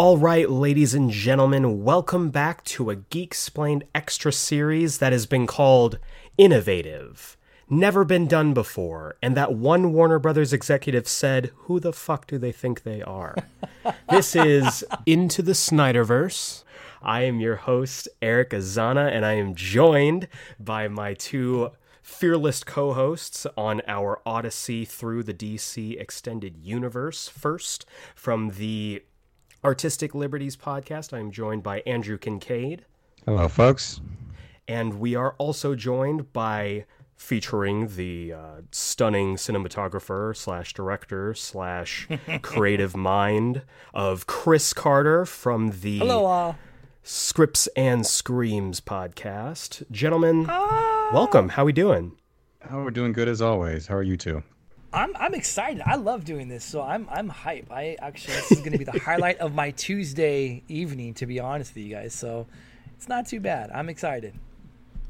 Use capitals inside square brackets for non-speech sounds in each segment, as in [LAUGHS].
All right, ladies and gentlemen, welcome back to a Geek Explained extra series that has been called Innovative. Never been done before, and that one Warner Brothers executive said, Who the fuck do they think they are? [LAUGHS] this is Into the Snyderverse. I am your host, Eric Azana, and I am joined by my two fearless co hosts on our Odyssey through the DC Extended Universe. First, from the Artistic Liberties podcast, I'm joined by Andrew Kincaid. Hello, folks. And we are also joined by featuring the uh, stunning cinematographer slash director slash [LAUGHS] creative mind of Chris Carter from the Hello, all. Scripts and Screams podcast. Gentlemen, welcome. How are we doing? Oh, we're doing good as always. How are you two? I'm I'm excited. I love doing this, so I'm I'm hype. I actually this is going to be the [LAUGHS] highlight of my Tuesday evening, to be honest with you guys. So it's not too bad. I'm excited.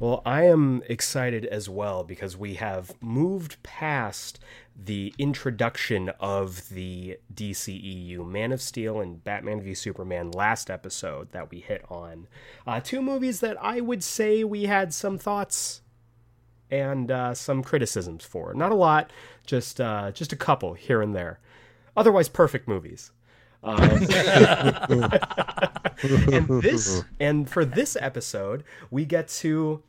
Well, I am excited as well because we have moved past the introduction of the DCEU, Man of Steel and Batman v Superman last episode that we hit on. Uh, two movies that I would say we had some thoughts and uh, some criticisms for. Not a lot, just uh, just a couple here and there. Otherwise, perfect movies. Um, [LAUGHS] and this and for this episode, we get to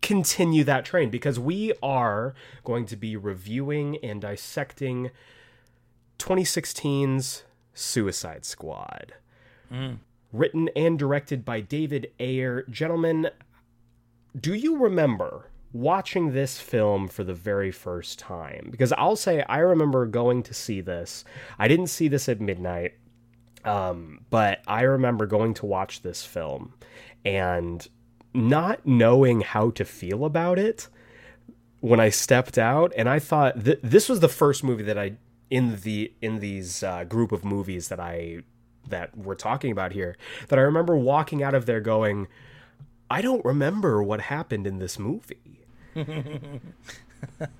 continue that train because we are going to be reviewing and dissecting 2016's Suicide Squad. Written and directed by David Ayer. Gentlemen, do you remember watching this film for the very first time? Because I'll say I remember going to see this. I didn't see this at midnight, um, but I remember going to watch this film and not knowing how to feel about it when I stepped out, and I thought th- this was the first movie that I in the in these uh, group of movies that I that we're talking about here that I remember walking out of there going, I don't remember what happened in this movie. [LAUGHS]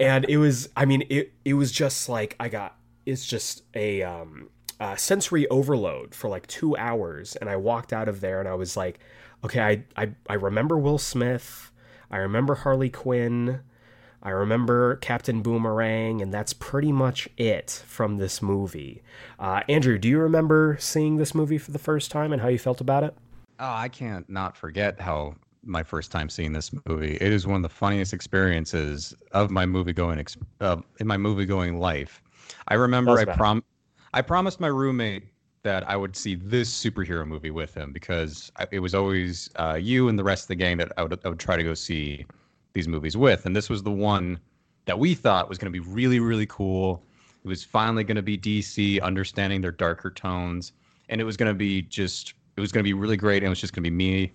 and it was, I mean, it it was just like I got it's just a um, uh, sensory overload for like two hours, and I walked out of there and I was like, okay, I I, I remember Will Smith, I remember Harley Quinn. I remember Captain Boomerang, and that's pretty much it from this movie. Uh, Andrew, do you remember seeing this movie for the first time and how you felt about it? Oh, I can't not forget how my first time seeing this movie. It is one of the funniest experiences of my movie going ex- uh, in my movie going life. I remember us I prom I promised my roommate that I would see this superhero movie with him because I, it was always uh, you and the rest of the gang that I would I would try to go see these movies with, and this was the one that we thought was going to be really really cool. It was finally going to be DC understanding their darker tones, and it was going to be just it was going to be really great. And it was just going to be me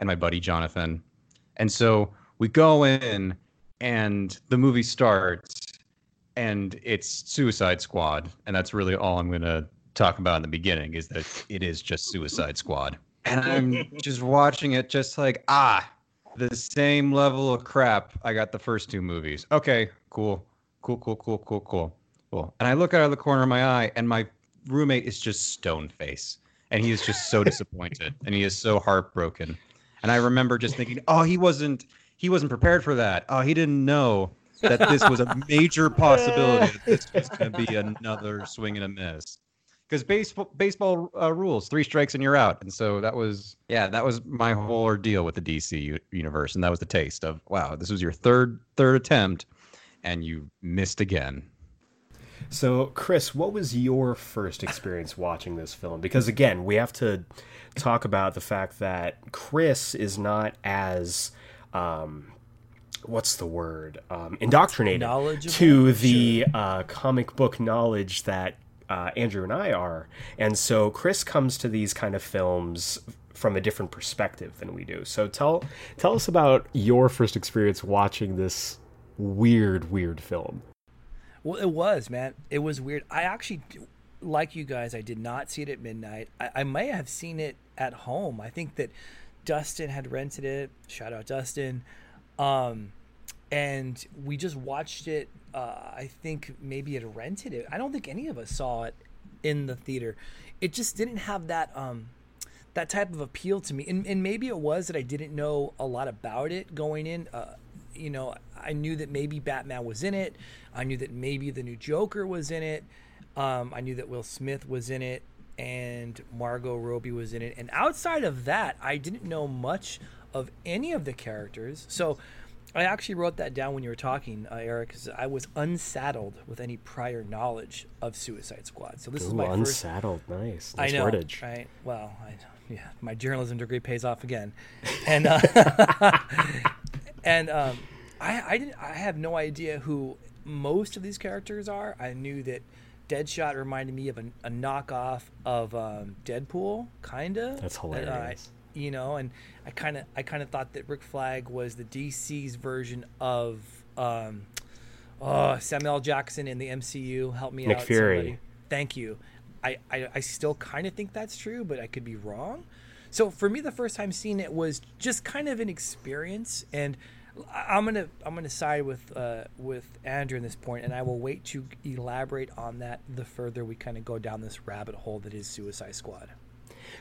and my buddy Jonathan, and so we go in, and the movie starts, and it's Suicide Squad, and that's really all I'm going to talk about in the beginning is that it is just Suicide Squad, and I'm [LAUGHS] just watching it, just like ah, the same level of crap I got the first two movies. Okay, cool, cool, cool, cool, cool, cool, cool. And I look out of the corner of my eye, and my roommate is just stone face, and he is just so [LAUGHS] disappointed, and he is so heartbroken. And I remember just thinking, oh, he wasn't he wasn't prepared for that. Oh, he didn't know that this was a major possibility. This was going to be another swing and a miss. Because baseball baseball uh, rules three strikes and you're out, and so that was yeah that was my whole ordeal with the DC u- universe, and that was the taste of wow this was your third third attempt, and you missed again. So, Chris, what was your first experience watching this film? Because again, we have to talk about the fact that Chris is not as um, what's the word um, indoctrinated to the uh, comic book knowledge that uh, Andrew and I are, and so Chris comes to these kind of films from a different perspective than we do. So tell tell us about your first experience watching this weird, weird film. Well, it was man. It was weird. I actually, like you guys, I did not see it at midnight. I, I may have seen it at home. I think that Dustin had rented it. Shout out Dustin. Um, and we just watched it. Uh, I think maybe it rented it. I don't think any of us saw it in the theater. It just didn't have that um that type of appeal to me. And, and maybe it was that I didn't know a lot about it going in. Uh, you know, I knew that maybe Batman was in it. I knew that maybe the new Joker was in it. Um, I knew that Will Smith was in it and Margot Robbie was in it. And outside of that, I didn't know much of any of the characters. So I actually wrote that down when you were talking, uh, Eric, because I was unsaddled with any prior knowledge of Suicide Squad. So this Ooh, is my unsaddled. first. Nice. I nice know, wordage. right? Well, I, yeah, my journalism degree pays off again, and uh, [LAUGHS] and um, I I didn't I have no idea who most of these characters are. I knew that Deadshot reminded me of a, a knockoff of um, Deadpool, kinda. That's Uh, hilarious. you know, and I kind of I kind of thought that Rick Flag was the DC's version of um, oh, Samuel L. Jackson in the MCU. Help me Nick out, Fury. somebody. Thank you. I, I, I still kind of think that's true, but I could be wrong. So for me, the first time seeing it was just kind of an experience, and I'm gonna I'm gonna side with uh, with Andrew in this point, and I will wait to elaborate on that the further we kind of go down this rabbit hole that is Suicide Squad.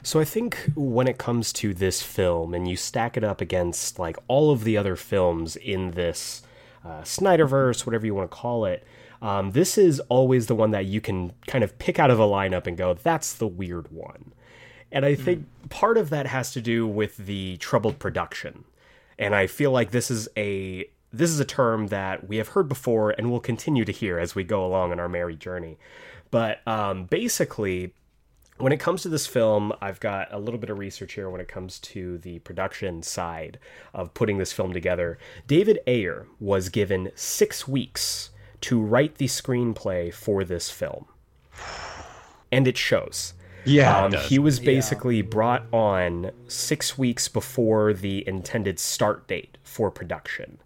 So I think when it comes to this film, and you stack it up against like all of the other films in this uh, Snyderverse, whatever you want to call it, um, this is always the one that you can kind of pick out of a lineup and go, "That's the weird one." And I think part of that has to do with the troubled production. And I feel like this is a this is a term that we have heard before and will continue to hear as we go along on our merry journey. But um, basically, when it comes to this film, I've got a little bit of research here when it comes to the production side of putting this film together. David Ayer was given six weeks to write the screenplay for this film. And it shows. Yeah, Um, he was basically brought on six weeks before the intended start date for production.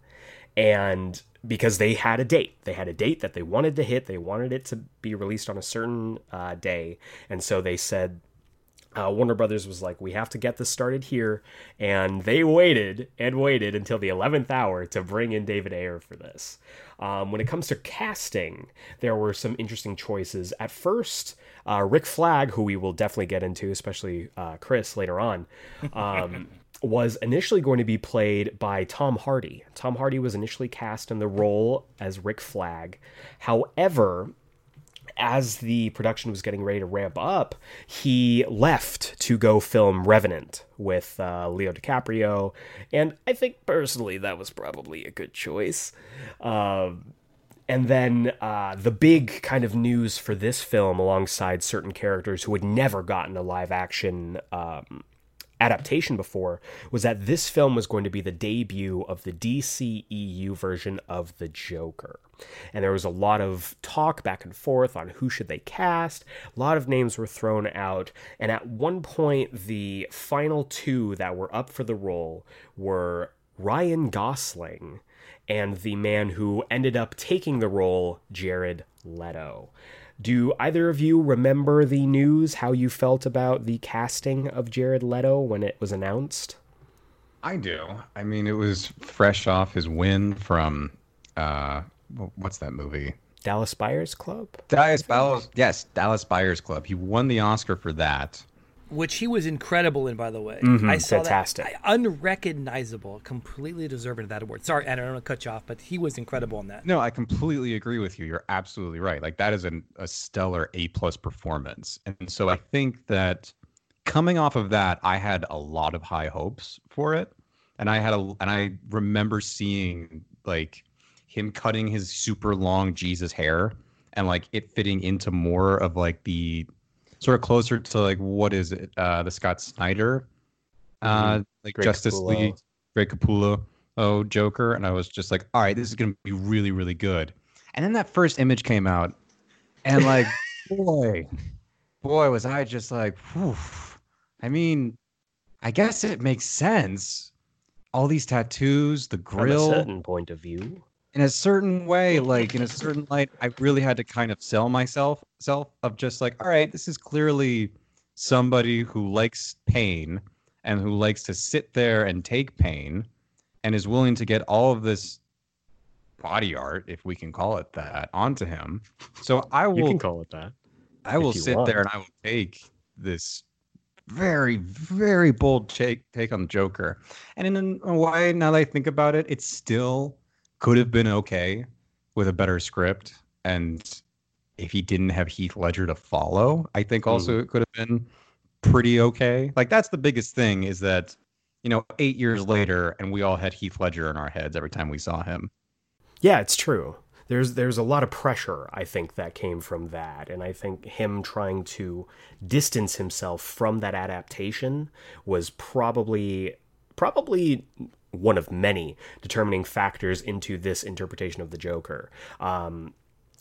And because they had a date, they had a date that they wanted to hit, they wanted it to be released on a certain uh, day. And so they said, uh, Warner Brothers was like, we have to get this started here. And they waited and waited until the 11th hour to bring in David Ayer for this. Um, when it comes to casting, there were some interesting choices. At first, uh, Rick Flag, who we will definitely get into, especially uh, Chris later on, um, [LAUGHS] was initially going to be played by Tom Hardy. Tom Hardy was initially cast in the role as Rick Flag. However, as the production was getting ready to ramp up, he left to go film Revenant with uh, Leo DiCaprio, and I think personally that was probably a good choice. Um, and then uh, the big kind of news for this film, alongside certain characters who had never gotten a live action um, adaptation before was that this film was going to be the debut of the DCEU version of the Joker. And there was a lot of talk back and forth on who should they cast. A lot of names were thrown out, and at one point the final two that were up for the role were Ryan Gosling and the man who ended up taking the role, Jared Leto. Do either of you remember the news, how you felt about the casting of Jared Leto when it was announced? I do. I mean, it was fresh off his win from uh, what's that movie? Dallas Buyers Club? Dallas Buyers. Yes, Dallas Buyers Club. He won the Oscar for that. Which he was incredible in, by the way. Mhm, I saw fantastic. that. I- Unrecognizable, completely deserving of that award. Sorry, Anna, I don't want to cut you off, but he was incredible in that. No, I completely agree with you. You're absolutely right. Like that is an, a stellar A plus performance, and so I think that coming off of that, I had a lot of high hopes for it, and I had a and I remember seeing like him cutting his super long Jesus hair and like it fitting into more of like the sort of closer to like what is it uh the Scott Snyder uh like Greg Justice Capullo. League Greg Capullo oh Joker and I was just like all right this is going to be really really good and then that first image came out and like [LAUGHS] boy boy was I just like whew. I mean I guess it makes sense all these tattoos the grill. From a certain point of view. In a certain way, like in a certain light, I really had to kind of sell myself self of just like, all right, this is clearly somebody who likes pain and who likes to sit there and take pain and is willing to get all of this body art, if we can call it that, onto him. So I You will can call it that. I will sit want. there and I will take this very, very bold take take on the Joker. And in a way, now that I think about it, it's still could have been okay with a better script. And if he didn't have Heath Ledger to follow, I think also mm. it could have been pretty okay. Like that's the biggest thing is that, you know, eight years later and we all had Heath Ledger in our heads every time we saw him. Yeah, it's true there's there's a lot of pressure I think that came from that, and I think him trying to distance himself from that adaptation was probably probably one of many determining factors into this interpretation of the Joker. Um,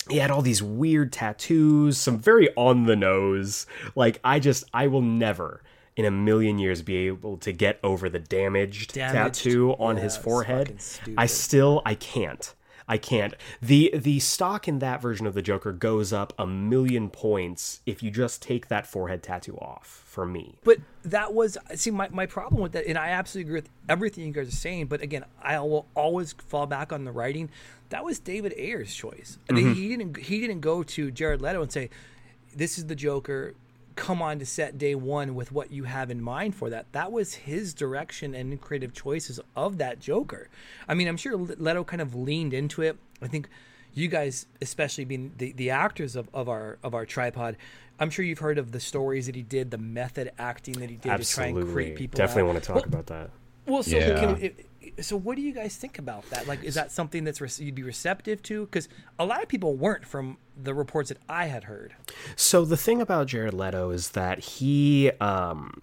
he had all these weird tattoos, some very on the nose. Like I just I will never in a million years be able to get over the damaged, damaged. tattoo on yeah, his forehead. I still I can't. I can't. The the stock in that version of the Joker goes up a million points if you just take that forehead tattoo off for me. But that was see my, my problem with that and I absolutely agree with everything you guys are saying, but again, I will always fall back on the writing. That was David Ayer's choice. Mm-hmm. He didn't he didn't go to Jared Leto and say this is the Joker come on to set day one with what you have in mind for that. That was his direction and creative choices of that Joker. I mean, I'm sure Leto kind of leaned into it. I think you guys, especially being the, the actors of, of our of our tripod, I'm sure you've heard of the stories that he did, the method acting that he did Absolutely. to try and create people. Definitely out. want to talk well, about that. Well, so yeah. can, so what do you guys think about that? Like, is that something that's re- you'd be receptive to? Because a lot of people weren't from the reports that I had heard. So the thing about Jared Leto is that he, um,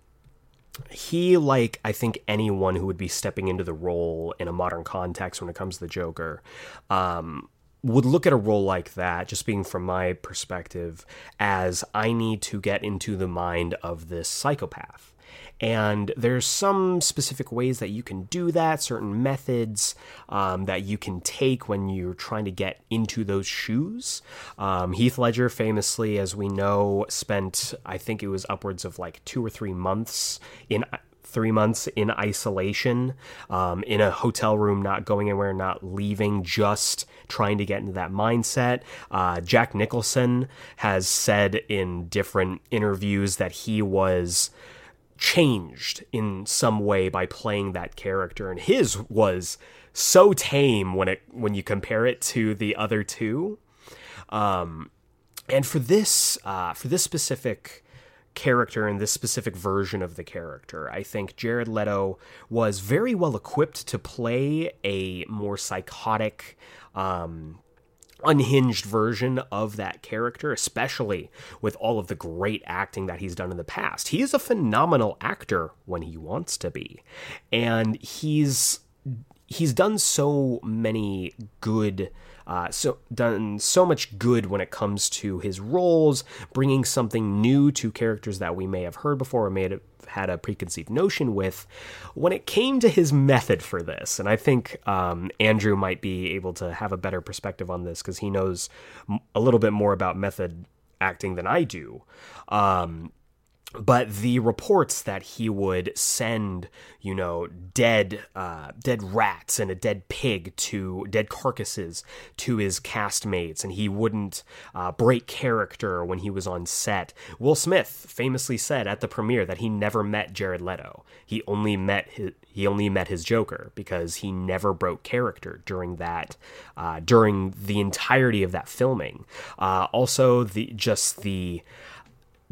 he like I think anyone who would be stepping into the role in a modern context when it comes to the Joker, um, would look at a role like that, just being from my perspective, as I need to get into the mind of this psychopath. And there's some specific ways that you can do that, certain methods um, that you can take when you're trying to get into those shoes. Um, Heath Ledger, famously, as we know, spent, I think it was upwards of like two or three months in three months in isolation, um, in a hotel room, not going anywhere, not leaving, just trying to get into that mindset. Uh, Jack Nicholson has said in different interviews that he was changed in some way by playing that character. And his was so tame when it when you compare it to the other two. Um and for this uh for this specific character and this specific version of the character i think jared leto was very well equipped to play a more psychotic um unhinged version of that character, especially with all of the great acting that he's done in the past. He is a phenomenal actor when he wants to be. And he's he's done so many good uh, so done so much good when it comes to his roles, bringing something new to characters that we may have heard before or may have had a preconceived notion with. When it came to his method for this, and I think um, Andrew might be able to have a better perspective on this because he knows a little bit more about method acting than I do. Um, but the reports that he would send, you know, dead, uh, dead rats and a dead pig to dead carcasses to his castmates, and he wouldn't uh, break character when he was on set. Will Smith famously said at the premiere that he never met Jared Leto. He only met his, he only met his Joker because he never broke character during that, uh, during the entirety of that filming. Uh, also, the just the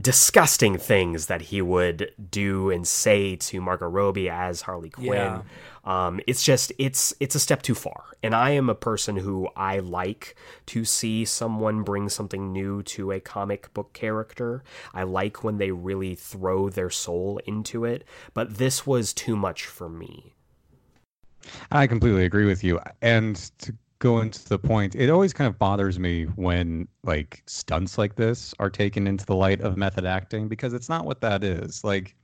disgusting things that he would do and say to Margot Robbie as Harley Quinn. Yeah. Um, it's just it's it's a step too far. And I am a person who I like to see someone bring something new to a comic book character. I like when they really throw their soul into it, but this was too much for me. I completely agree with you. And to go to the point, it always kind of bothers me when like stunts like this are taken into the light of method acting because it's not what that is. Like,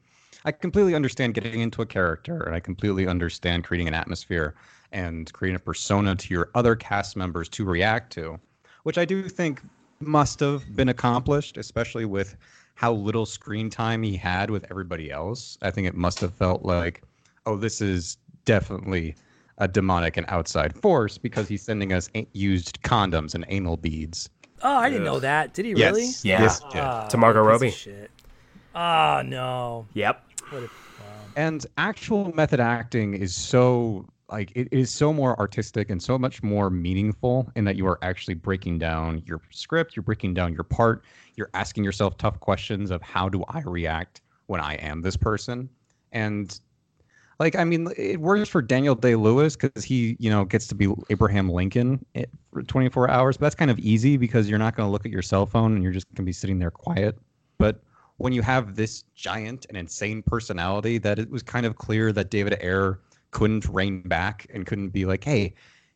I completely understand getting into a character and I completely understand creating an atmosphere and creating a persona to your other cast members to react to, which I do think must have been accomplished, especially with how little screen time he had with everybody else. I think it must have felt like, oh, this is definitely a demonic and outside force because he's sending us used condoms and anal beads. Oh, I didn't know that. Did he Yes. really? Yeah. Yes, he did. Ah, To Margot Robbie. Shit. Ah, no. Yep. What a, And actual method acting is so like it is so more artistic and so much more meaningful in that you are actually breaking down your script, you're breaking down your part, you're asking yourself tough questions of how do I react when I am this person? And like I mean, it works for Daniel Day Lewis because he you know gets to be Abraham Lincoln for 24 hours, but that's kind of easy because you're not going to look at your cell phone and you're just going to be sitting there quiet. But when you have this giant and insane personality, that it was kind of clear that David Ayer couldn't rein back and couldn't be like, "Hey,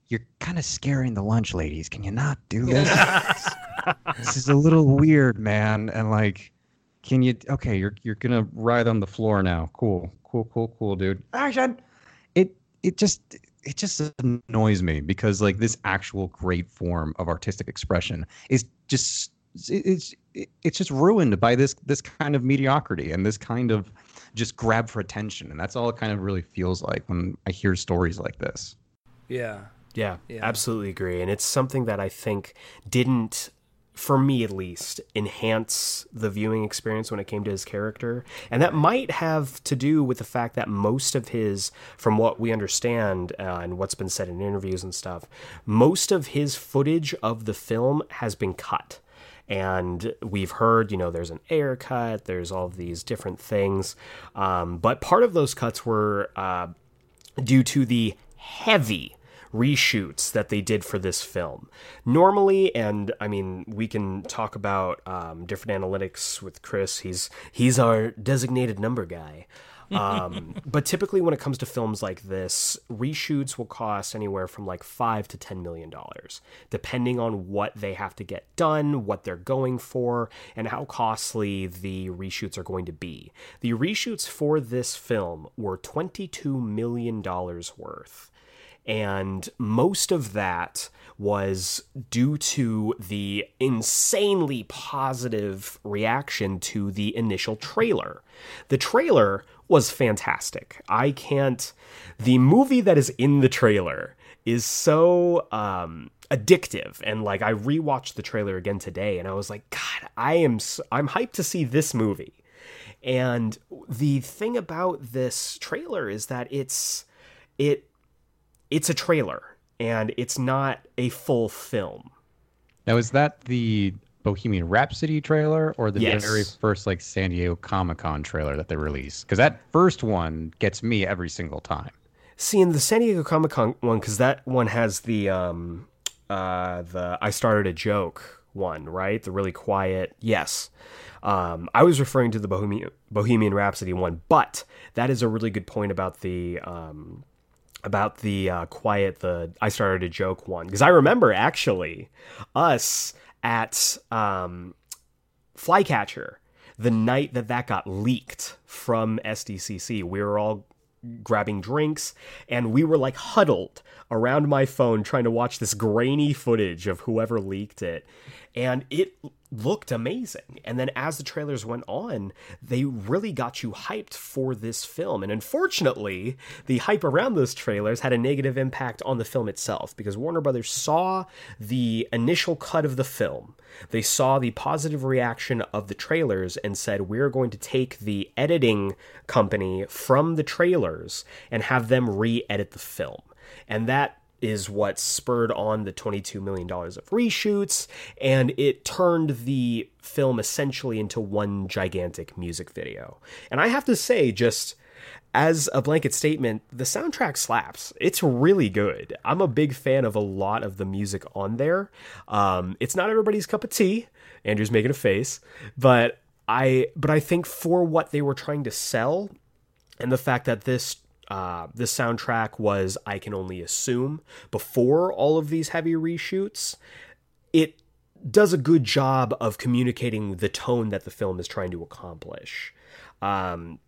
you're kind of scaring the lunch ladies. Can you not do this? this is a little weird, man." And like, can you? Okay, you're you're gonna ride on the floor now. Cool, cool, cool, cool, dude. Action. It it just it just annoys me because like this actual great form of artistic expression is just it's it's just ruined by this this kind of mediocrity and this kind of just grab for attention and that's all it kind of really feels like when i hear stories like this yeah. Yeah, Yeah. absolutely agree. And it's something that I think didn't, for me at least, enhance the viewing experience when it came to his character. And that might have to do with the fact that most of his, from what we understand uh, and what's been said in interviews and stuff, most of his footage of the film has been cut. And we've heard, you know, there's an air cut, there's all these different things. Um, but part of those cuts were uh, due to the heavy reshoots that they did for this film. Normally, and I mean, we can talk about um, different analytics with Chris. He's he's our designated number guy. Um, [LAUGHS] but typically, when it comes to films like this, reshoots will cost anywhere from like five to ten million dollars, depending on what they have to get done, what they're going for, and how costly the reshoots are going to be. The reshoots for this film were twenty-two million dollars worth and most of that was due to the insanely positive reaction to the initial trailer. The trailer was fantastic. I can't. The movie that is in the trailer is so um, addictive, and like I rewatched the trailer again today, and I was like, God, I am. I'm hyped to see this movie. And the thing about this trailer is that it's it it's a trailer and it's not a full film. now is that the bohemian rhapsody trailer or the Yes. very first like san diego comic-con trailer that they released because that first one gets me every single time See, in the San Diego Comic Con one, because that one has the um, uh, the I started a joke one, right? The really quiet. Yes, um, I was referring to the Bohemian Bohemian Rhapsody one, but that is a really good point about the um, about the uh, quiet. The I started a joke one because I remember actually us at um, Flycatcher the night that that got leaked from SDCC. We were all grabbing drinks and we were like huddled around my phone trying to watch this grainy footage of whoever leaked it and it looked amazing. And then as the trailers went on they really got you hyped for this film. And unfortunately the hype around those trailers had a negative impact on the film itself because Warner Brothers saw the initial cut of the film. They saw the positive reaction of the trailers and said we're going to take the editing company from the trailers and have them re-edit the film. And that is what spurred on the $22 million of reshoots, and it turned the film essentially into one gigantic music video. And I have to say, just as a blanket statement, the soundtrack slaps. It's really good. I'm a big fan of a lot of the music on there. Um, it's not everybody's cup of tea. Andrew's making a face, but I but I think for what they were trying to sell, and the fact that this uh, this soundtrack was I can only assume before all of these heavy reshoots, it does a good job of communicating the tone that the film is trying to accomplish. Um,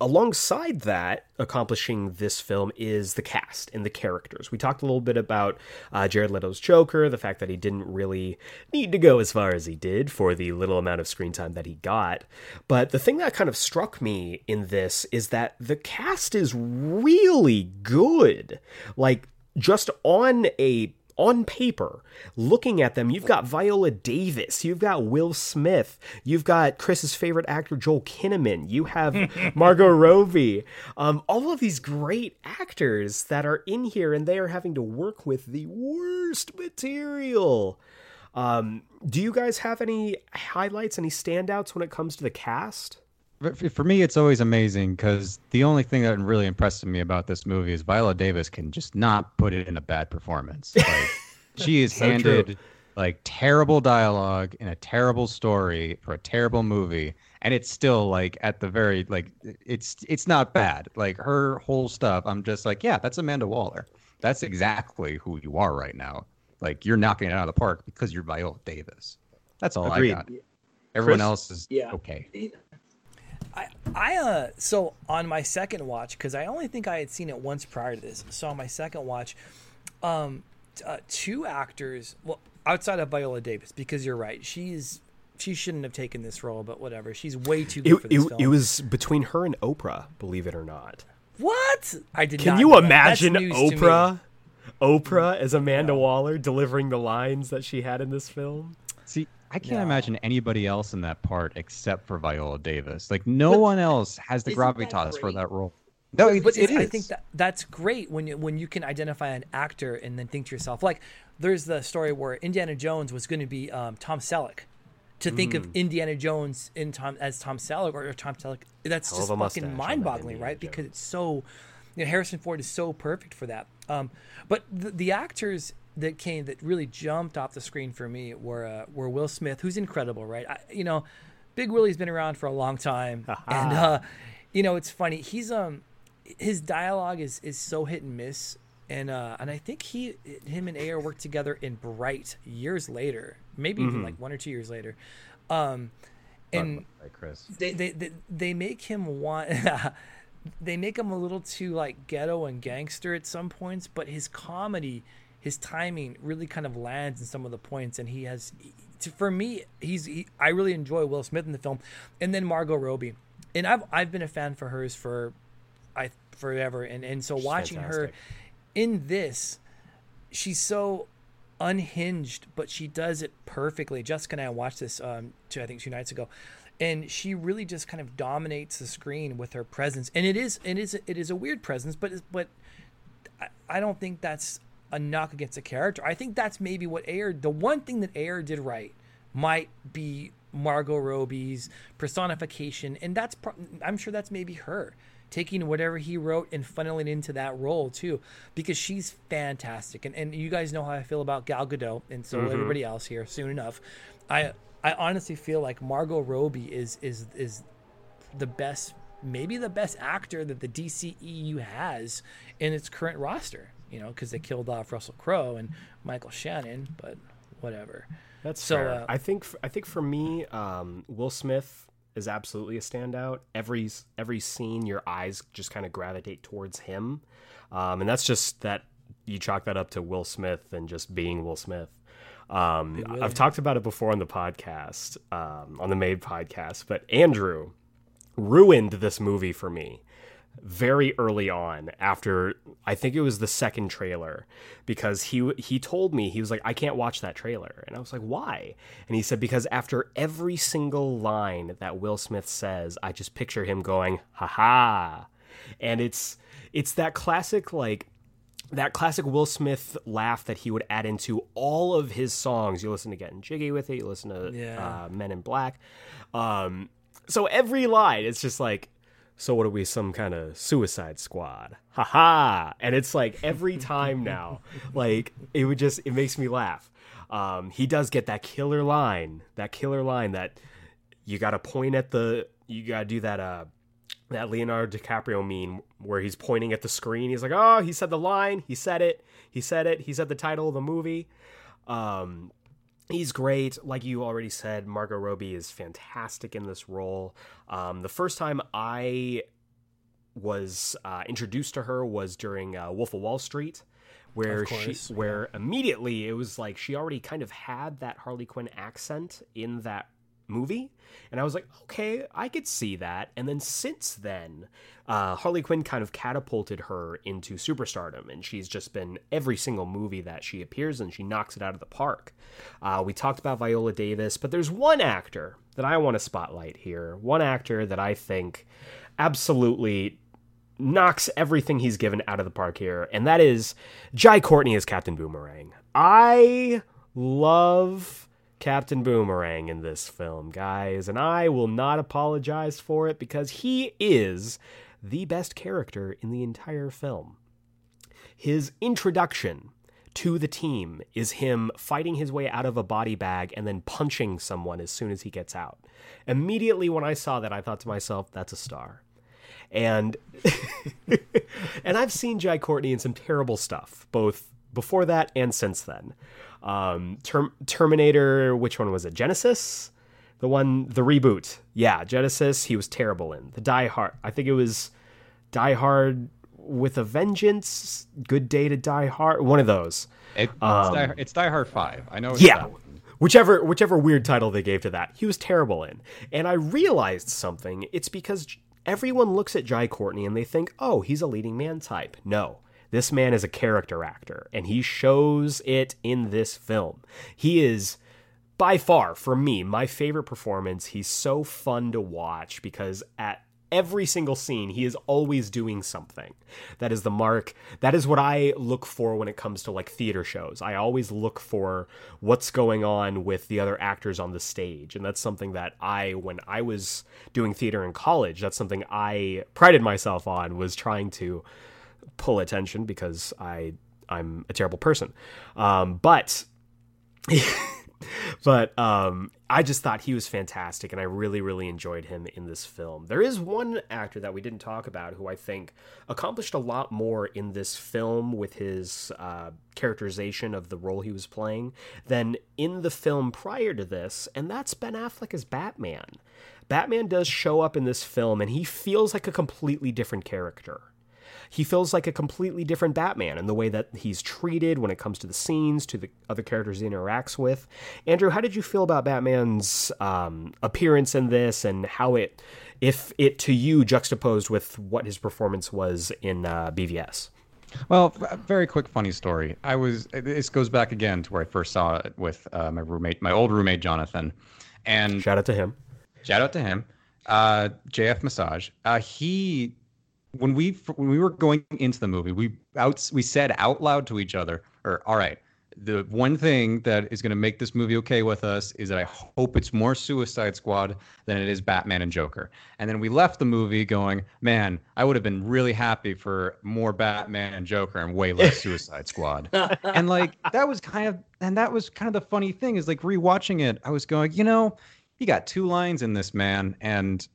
alongside that, accomplishing this film is the cast and the characters. We talked a little bit about uh, Jared Leto's Joker, the fact that he didn't really need to go as far as he did for the little amount of screen time that he got. But the thing that kind of struck me in this is that the cast is really good. Like, just on a on paper, looking at them, you've got Viola Davis, you've got Will Smith, you've got Chris's favorite actor Joel Kinnaman, you have [LAUGHS] Margot Robbie, um, all of these great actors that are in here, and they are having to work with the worst material. Um, do you guys have any highlights, any standouts when it comes to the cast? For me, it's always amazing because the only thing that really impresses me about this movie is Viola Davis can just not put it in a bad performance. [LAUGHS] Like, she is So handed true. like terrible dialogue and a terrible story for a terrible movie, and it's still like at the very like it's it's not bad. Like her whole stuff, I'm just like, yeah, that's Amanda Waller. That's exactly who you are right now. Like you're knocking it out of the park because you're Viola Davis. That's all Agreed. I got. Everyone Chris? else is Yeah. okay. I, I uh so on my second watch because I only think I had seen it once prior to this. So on my second watch, um, uh, two actors, well, outside of Viola Davis, because you're right, she's she shouldn't have taken this role, but whatever, she's way too good It, for this it, film. it was between her and Oprah, believe it or not. what I did. Can not you know that. Imagine news. Oprah? Oprah as Amanda Waller delivering the lines that she had in this film? See, I can't No. imagine anybody else in that part except for Viola Davis. Like no one else has the isn't that gravitas for that role. No, it, but it's- I think that that's great when you when you can identify an actor and then think to yourself like there's the story where Indiana Jones was going to be um, Tom Selleck. To think Mm. of Indiana Jones in Tom as Tom Selleck or, or Tom Selleck, that's Hell just of a mustache fucking mind-boggling, Indiana right? Because it's so, you know, Harrison Ford is so perfect for that. Um, but the, the actors that came that really jumped off the screen for me were uh, were Will Smith, who's incredible, right? I, you know, Big Willie's been around for a long time, [LAUGHS] and uh, you know, it's funny. He's um his dialogue is is so hit and miss and uh and i think he him and ayer worked together in bright years later maybe even like one or two years later um and they they they, they make him want [LAUGHS] they make him a little too like ghetto and gangster at some points but his comedy his timing really kind of lands in some of the points and he has to, for me he's he, i really enjoy will smith in the film and then margot robbie and i've i've been a fan for hers for i forever and and so watching her in this she's so unhinged, but she does it perfectly. Jessica and I watched this um two I think two nights ago, and she really just kind of dominates the screen with her presence. And it is it is it is a weird presence, but but I, I don't think that's a knock against a character. I think that's maybe what Ayer the one thing that Ayer did right might be Margot Robbie's personification, and that's pro- I'm sure that's maybe her taking whatever he wrote and funneling into that role too, because she's fantastic. And and you guys know how I feel about Gal Gadot, and so will mm-hmm. everybody else here soon enough. I I honestly feel like Margot Robbie is is is the best, maybe the best actor that the DCEU has in its current roster. You know, because they killed off Russell Crowe and Michael Shannon, but whatever. That's So, uh, I think I think for me, um, Will Smith is absolutely a standout. Every every scene, your eyes just kind of gravitate towards him, um, and that's just that you chalk that up to Will Smith and just being Will Smith. Um, I've talked about it before on the podcast, um, on the Made podcast, but Andrew ruined this movie for me very early on after I think it was the second trailer because he he told me he was like I can't watch that trailer and I was like why and he said because after every single line that Will Smith says I just picture him going ha ha and it's it's that classic like that classic Will Smith laugh that he would add into all of his songs. You listen to Getting Jiggy with it. You listen to Yeah. uh, Men in Black. Um, so every line, it's just like, so what are we? Some kind of Suicide Squad? Ha ha! And it's like every time now, [LAUGHS] like it would just it makes me laugh. Um, he does get that killer line, that killer line that you got to point at the, you got to do that. Uh, that Leonardo DiCaprio meme where he's pointing at the screen. He's like, "Oh, he said the line. He said it. He said it. He said the title of the movie." Um, he's great. Like you already said, Margot Robbie is fantastic in this role. Um, the first time I was uh, introduced to her was during uh, Wolf of Wall Street, where course, she, where immediately it was like she already kind of had that Harley Quinn accent in that movie. And I was like, okay, I could see that. And then since then, uh, Harley Quinn kind of catapulted her into superstardom, and she's just been every single movie that she appears in, she knocks it out of the park. Uh, we talked about Viola Davis, but there's one actor that I want to spotlight here, one actor that I think absolutely knocks everything he's given out of the park here, and that is Jai Courtney as Captain Boomerang. I love Captain Boomerang in this film, guys, and I will not apologize for it because he is the best character in the entire film. His introduction to the team is him fighting his way out of a body bag and then punching someone as soon as he gets out. Immediately when I saw that, I thought to myself, that's a star. And [LAUGHS] and I've seen Jai Courtney in some terrible stuff, both before that and since then. Um, Term- Terminator, which one was it? Genisys, the one, the reboot. Yeah, Genisys. He was terrible in the Die Hard. I think it was Die Hard with a Vengeance. Good Day to Die Hard. One of those. It, it's, um, Die, it's, Die, Hard Five. I know. yeah. Whichever whichever weird title they gave to that, he was terrible in. And I realized something. It's because everyone looks at Jai Courtney and they think, oh, he's a leading man type. No. This man is a character actor, and he shows it in this film. He is by far, for me, my favorite performance. He's so fun to watch because at every single scene, he is always doing something. That is the mark. That is what I look for when it comes to like theater shows. I always look for what's going on with the other actors on the stage. And that's something that I, when I was doing theater in college, that's something I prided myself on was trying to pull attention because I I'm a terrible person. Um, but [LAUGHS] but um, I just thought he was fantastic, and I really, really enjoyed him in this film. There is one actor that we didn't talk about who I think accomplished a lot more in this film with his uh, characterization of the role he was playing than in the film prior to this, and that's Ben Affleck as Batman. Batman does show up in this film, and he feels like a completely different character he feels like a completely different Batman in the way that he's treated when it comes to the scenes, to the other characters he interacts with. Andrew, how did you feel about Batman's um, appearance in this and how it, if it to you juxtaposed with what his performance was in uh, BVS? Well, very quick funny story. I was this goes back again to where I first saw it with uh, my roommate, my old roommate Jonathan, and shout out to him. Shout out to him. Uh, JF Massage. Uh, he when we when we were going into the movie, we out we said out loud to each other, or all right, the one thing that is going to make this movie okay with us is that I hope it's more Suicide Squad than it is Batman and Joker. And then we left the movie going, man, I would have been really happy for more Batman and Joker and way less Suicide Squad. [LAUGHS] and like that was kind of and that was kind of the funny thing is like rewatching it, I was going, you know, you got two lines in this man and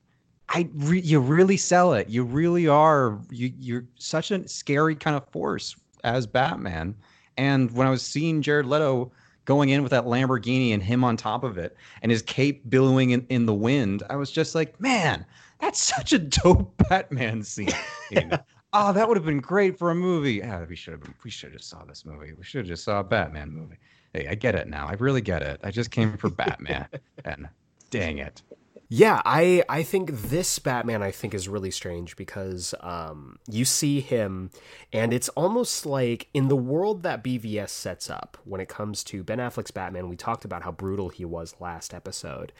I re- you really sell it. You really are. You you're such a scary kind of force as Batman. And when I was seeing Jared Leto going in with that Lamborghini and him on top of it and his cape billowing in, in the wind, I was just like, man, that's such a dope [LAUGHS] Batman scene. [LAUGHS] oh, that would have been great for a movie. Yeah, we should have been, we should have just saw this movie. We should have just saw a Batman movie. Hey, I get it now. I really get it. I just came for Batman. [LAUGHS] and dang it. Yeah, I I think this Batman I think is really strange because um, you see him, and it's almost like in the world that BVS sets up when it comes to Ben Affleck's Batman. We talked about how brutal he was last episode,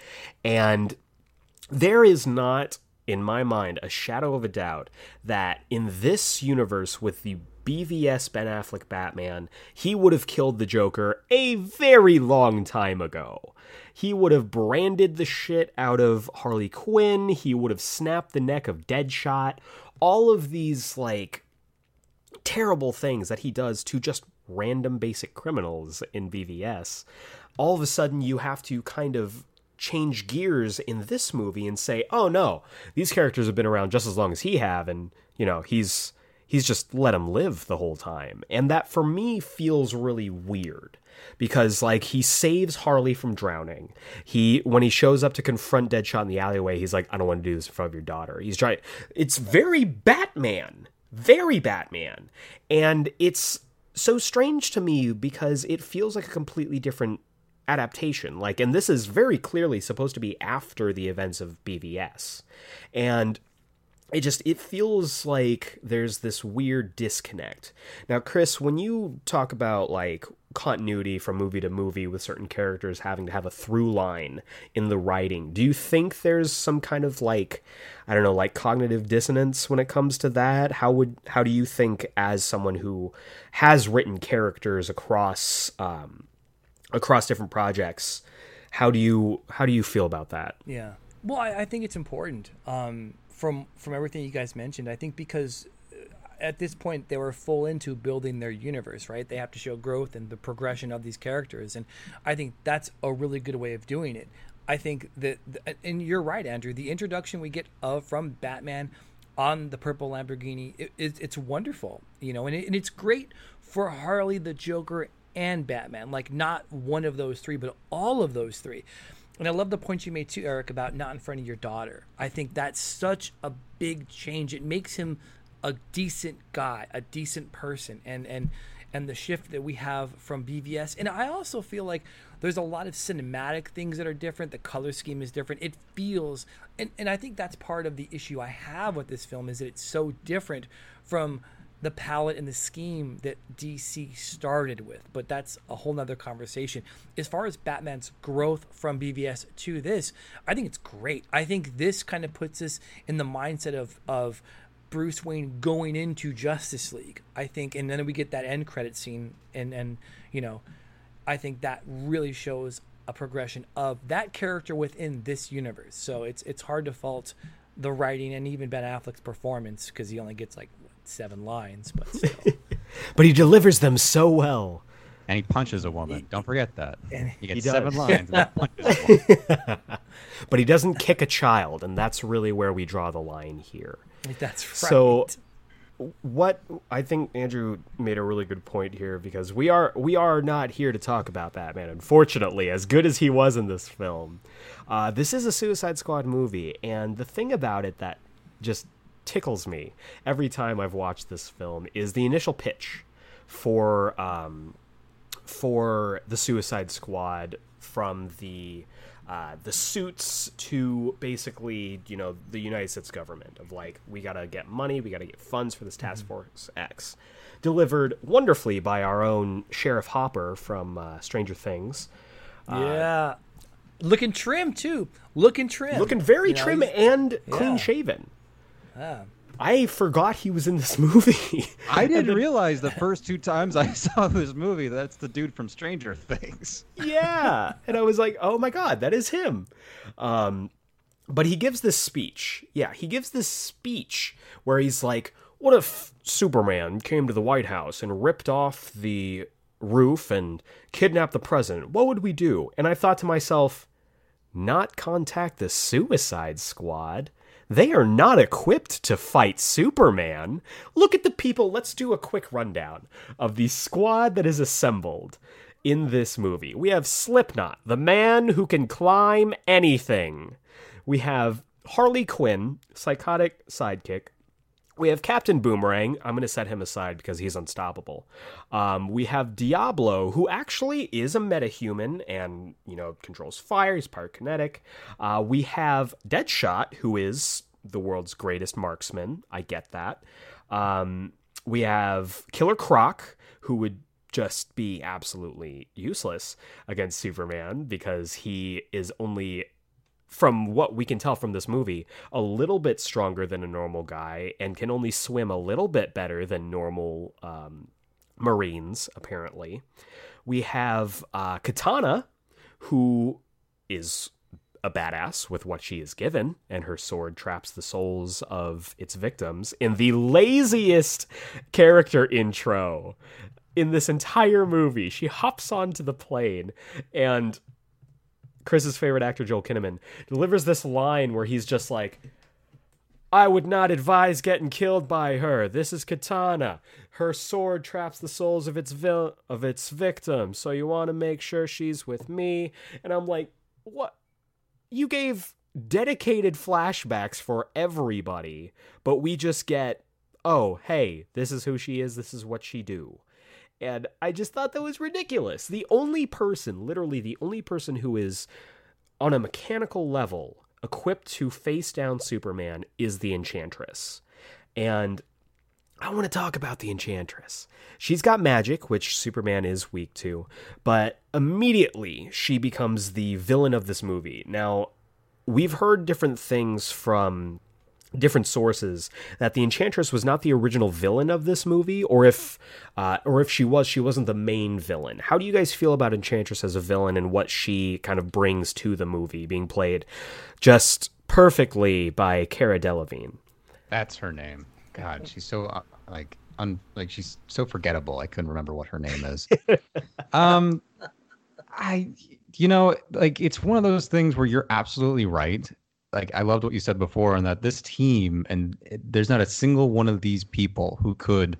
and there is not in my mind a shadow of a doubt that in this universe with the BVS Ben Affleck Batman, he would have killed the Joker a very long time ago. He would have branded the shit out of Harley Quinn. He would have snapped the neck of Deadshot. All of these, like, terrible things that he does to just random basic criminals in BVS. All of a sudden, you have to kind of change gears in this movie and say, oh no, these characters have been around just as long as he have, and, you know, he's he's just let him live the whole time. And that for me feels really weird because like he saves Harley from drowning. He when he shows up to confront Deadshot in the alleyway, he's like, "I don't want to do this in front of your daughter." He's trying. It's very Batman, very Batman, and it's so strange to me because it feels like a completely different adaptation. Like, and this is very clearly supposed to be after the events of BVS, and it just it feels like there's this weird disconnect. Now, Chris, when you talk about like continuity from movie to movie with certain characters having to have a through line in the writing, do you think there's some kind of like I don't know, like cognitive dissonance when it comes to that? How would how do you think as someone who has written characters across um across different projects, how do you how do you feel about that? Yeah. Well, I, I think it's important. Um from from everything you guys mentioned. I think because uh, at this point they were full into building their universe, right? They have to show growth and the progression of these characters, and I think that's a really good way of doing it. I think that, and you're right, Andrew. The introduction we get of from Batman on the purple Lamborghini, it, it, it's wonderful, you know, and, it, and it's great for Harley, the Joker, and Batman. Like not one of those three, but all of those three. And I love the point you made too, Eric, about not in front of your daughter. I think that's such a big change. It makes him a decent guy, a decent person, and and and the shift that we have from BVS. And I also feel like there's a lot of cinematic things that are different. The color scheme is different. It feels, and, and I think that's part of the issue I have with this film is that it's so different from the palette and the scheme that DC started with, but that's a whole nother conversation. As far as Batman's growth from BVS to this, I think it's great. I think this kind of puts us in the mindset of of Bruce Wayne going into Justice League. I think, and then we get that end credit scene, and and you know, I think that really shows a progression of that character within this universe. So it's it's hard to fault the writing and even Ben Affleck's performance because he only gets like seven lines, but still. [LAUGHS] but he delivers them so well. And he punches a woman. Don't forget that. He gets he seven lines. [LAUGHS] [LAUGHS] but he doesn't kick a child, and that's really where we draw the line here. That's right. So what I think Andrew made a really good point here because we are we are not here to talk about Batman. Unfortunately, as good as he was in this film, uh, this is a Suicide Squad movie, and the thing about it that just tickles me every time I've watched this film is the initial pitch for um, for the Suicide Squad from the uh, the suits to basically you know the United States government of like we gotta get money, we gotta get funds for this Task mm-hmm. Force X, delivered wonderfully by our own Sheriff Hopper from uh, Stranger Things. Uh, yeah. Looking trim too. Looking trim. Looking very you know, trim and clean shaven. I forgot he was in this [LAUGHS] movie. I didn't then, realize the first two times I [LAUGHS] saw this movie that's the dude from Stranger [LAUGHS] Things. yeah, and I was like, "Oh my god, that is him." Um, but he gives this speech. Yeah, he gives this speech where he's like, "What if Superman came to the White House and ripped off the roof and kidnapped the president? What would we do?" And I thought to myself, "Not contact the Suicide Squad." They are not equipped to fight Superman. Look at the people. Let's do a quick rundown of the squad that is assembled in this movie. We have Slipknot, the man who can climb anything. We have Harley Quinn, psychotic sidekick. We have Captain Boomerang. I'm going to set him aside because he's unstoppable. Um, we have Diablo, who actually is a metahuman and, you know, controls fire. He's pyrokinetic. Uh, we have Deadshot, who is the world's greatest marksman. I get that. Um, we have Killer Croc, who would just be absolutely useless against Superman because he is only from what we can tell from this movie, a little bit stronger than a normal guy and can only swim a little bit better than normal um, Marines, apparently. We have uh, Katana, who is a badass with what she is given, and her sword traps the souls of its victims in the laziest character intro in this entire movie. She hops onto the plane and Chris's favorite actor, Joel Kinnaman, delivers this line where he's just like, I would not advise getting killed by her. This is Katana. Her sword traps the souls of its vil- of its victims. So you want to make sure she's with me. And I'm like, what? You gave dedicated flashbacks for everybody, but we just get, oh, hey, this is who she is. This is what she do. And I just thought that was ridiculous. The only person, literally the only person who is on a mechanical level equipped to face down Superman is the Enchantress. And I want to talk about the Enchantress. She's got magic, which Superman is weak to, but immediately she becomes the villain of this movie. Now, we've heard different things from different sources that the enchantress was not the original villain of this movie or if uh, or if she was she wasn't the main villain. How do you guys feel about enchantress as a villain and what she kind of brings to the movie being played just perfectly by cara delevingne? That's her name. God she's so uh, like un like she's so forgettable i couldn't remember what her name is. [LAUGHS] Um i you know like it's one of those things where you're absolutely right like I loved what you said before, and that this team and there's not a single one of these people who could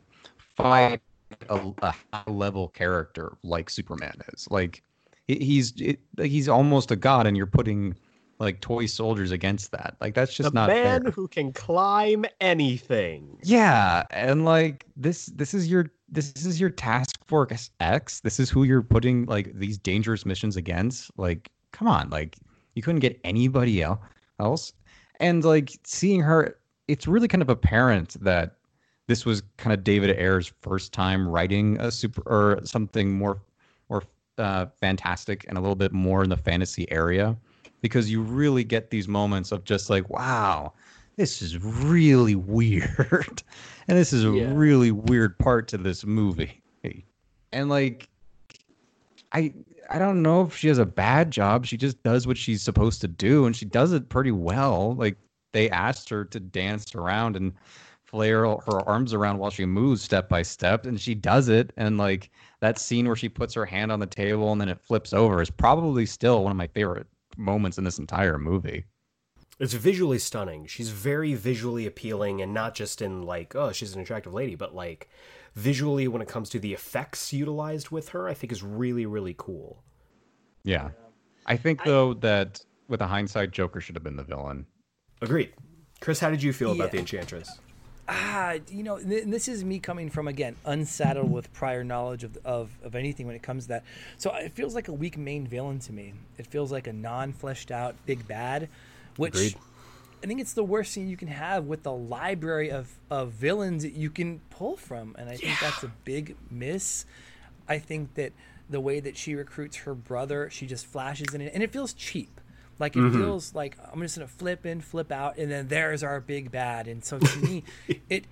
fight a, a high level character like Superman is. Like he's it, he's almost a god, and you're putting like toy soldiers against that. Like that's just the not man fair. who can climb anything. Yeah, and like this this is your this is your task force X. This is who you're putting like these dangerous missions against. Like come on, like you couldn't get anybody else else. And like seeing her, it's really kind of apparent that this was kind of David Ayer's first time writing a super or something more more uh, fantastic and a little bit more in the fantasy area, because you really get these moments of just like, wow, this is really weird, [LAUGHS] and this is a yeah. really weird part to this movie, and like, I I don't know if she has a bad job. She just does what she's supposed to do, and she does it pretty well. Like they asked her to dance around and flare her arms around while she moves step by step, and she does it. And like that scene where she puts her hand on the table and then it flips over is probably still one of my favorite moments in this entire movie. It's visually stunning. She's very visually appealing, and not just in like, oh, she's an attractive lady, but like visually when it comes to the effects utilized with her, I think is really really cool. Yeah, I think though I, that with a hindsight, Joker should have been the villain. Agreed. Chris, how did you feel yeah. about the Enchantress? Ah, you know, th- this is me coming from again unsaddled with prior knowledge of, of of anything when it comes to that. So it feels like a weak main villain to me. It feels like a non fleshed out big bad, which Agreed. I think it's the worst scene you can have with the library of, of villains that you can pull from. And I yeah. think that's a big miss. I think that the way that she recruits her brother, she just flashes in it, and it feels cheap. Like it mm-hmm. feels like I'm just gonna flip in, flip out, and then there's our big bad. And so to me, [LAUGHS] it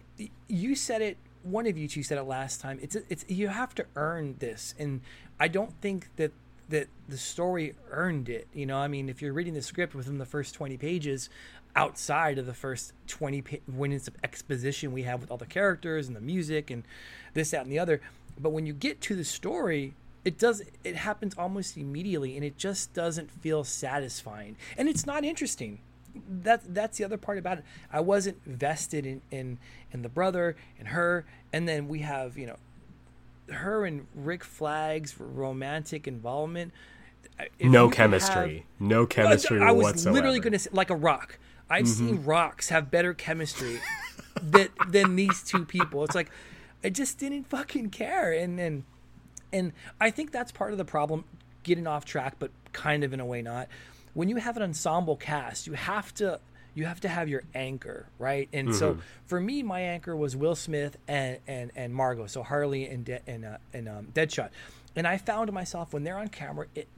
you said it. One of you two said it last time. It's it's you have to earn this, and I don't think that that the story earned it. You know, I mean, if you're reading the script within the first 20 pages, outside of the first 20 minutes of exposition we have with all the characters and the music and this that and the other. But when you get to the story it does it happens almost immediately and it just doesn't feel satisfying. And it's not interesting. That that's the other part about it. I wasn't vested in in in the brother and her. And then we have you know her and rick flag's romantic involvement. No chemistry have, no chemistry I, I was whatsoever. literally going to say like a rock I've mm-hmm. seen rocks have better chemistry that than these two people. It's like I just didn't fucking care, and and and I think that's part of the problem. Getting off track, but kind of in a way not. When you have an ensemble cast, you have to you have to have your anchor, right? And mm-hmm. so for me, my anchor was Will Smith and and and Margot, so Harley and De- and uh, and um, Deadshot, and I found myself when they're on camera, it,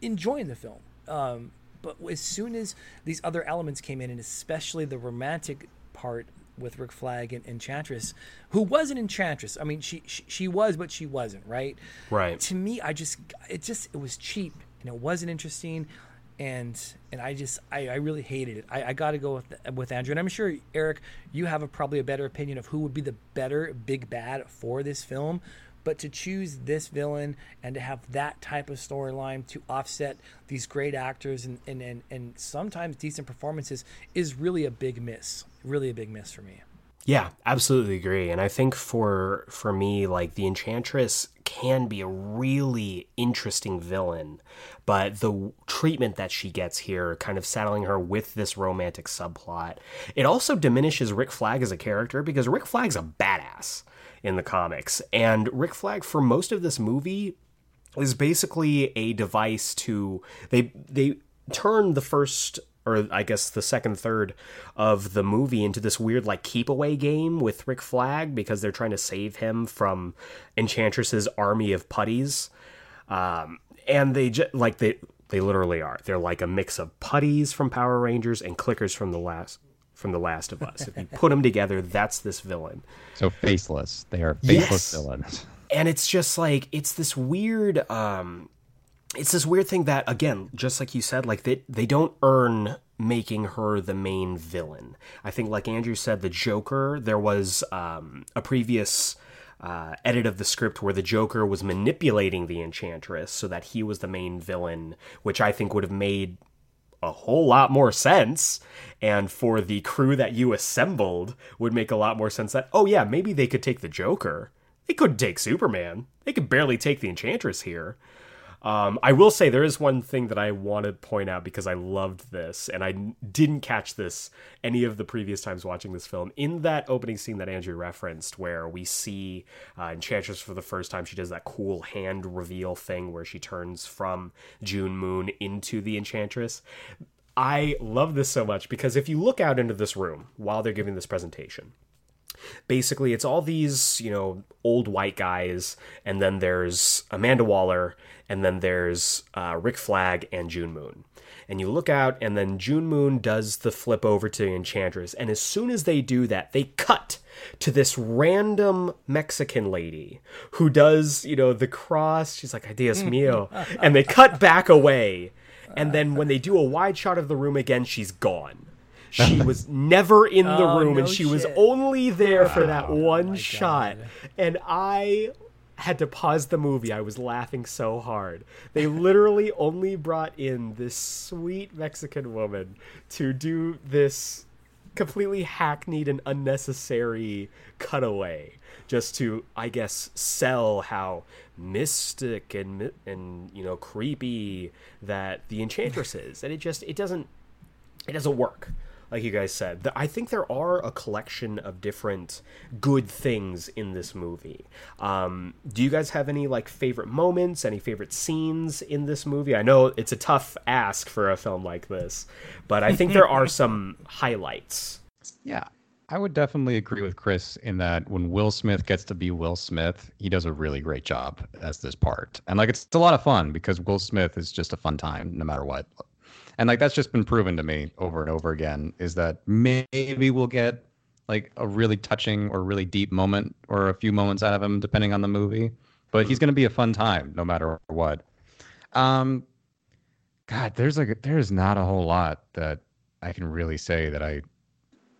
enjoying the film. Um, but as soon as these other elements came in, and especially the romantic part with Rick Flag and Enchantress, who was an Enchantress. I mean, she, she, she was, but she wasn't, right? Right. To me, I just it just it was cheap and it wasn't interesting, and and I just I, I really hated it. I, I got to go with with Andrew, and I'm sure Eric, you have a, probably a better opinion of who would be the better big bad for this film. But to choose this villain and to have that type of storyline to offset these great actors and, and, and, and sometimes decent performances is really a big miss. Really a big miss for me. Yeah, absolutely agree. And I think for for me, like the Enchantress can be a really interesting villain, but the treatment that she gets here, kind of saddling her with this romantic subplot, it also diminishes Rick Flag as a character because Rick Flag's a badass in the comics. And Rick Flag, for most of this movie, is basically a device to they they turn the first or I guess the second third of the movie into this weird like keep away game with Rick Flag because they're trying to save him from Enchantress's army of putties. Um, and they just like they they literally are. They're like a mix of putties from Power Rangers and clickers from the last from the Last of Us. if you [LAUGHS] put them together, that's this villain. So faceless. They are faceless yes. villains. And it's just like it's this weird um it's this weird thing that again, just like you said, like they they don't earn making her the main villain. I think like Andrew said the Joker, there was um a previous uh, edit of the script where the Joker was manipulating the Enchantress so that he was the main villain, which I think would have made a whole lot more sense. And for the crew that you assembled, would make a lot more sense that, oh, yeah, maybe they could take the Joker. They couldn't take Superman. They could barely take the Enchantress here. Um, I will say there is one thing that I want to point out because I loved this, and I didn't catch this any of the previous times watching this film. In that opening scene that Andrew referenced, where we see uh, Enchantress for the first time, she does that cool hand reveal thing where she turns from June Moon into the Enchantress. I love this so much because if you look out into this room while they're giving this presentation, basically it's all these you know old white guys and then there's amanda waller and then there's uh, rick flag and june moon. And you look out and then june moon does the flip over to enchantress. And as soon as they do that they cut to this random mexican lady who does you know the cross. She's like ideas mio and they cut back away. And then when they do a wide shot of the room again she's gone she [LAUGHS] was never in the oh, room, no and she shit. was only there for that [LAUGHS] oh, one shot. God. And I had to pause the movie. I was laughing so hard. They literally only brought in this sweet Mexican woman to do this completely hackneyed and unnecessary cutaway just to i guess sell how mystic and and you know creepy that the enchantress is and it just it doesn't it doesn't work like you guys said. I think there are a collection of different good things in this movie. Um, do you guys have any like favorite moments, any favorite scenes in this movie? I know it's a tough ask for a film like this, but I think there are [LAUGHS] some highlights. Yeah, I would definitely agree with Chris in that when Will Smith gets to be Will Smith, he does a really great job as this part. And like it's, it's a lot of fun because Will Smith is just a fun time no matter what and like that's just been proven to me over and over again is that maybe we'll get like a really touching or really deep moment or a few moments out of him depending on the movie. But he's going to be a fun time no matter what. Um god there's like there's not a whole lot that i can really say that i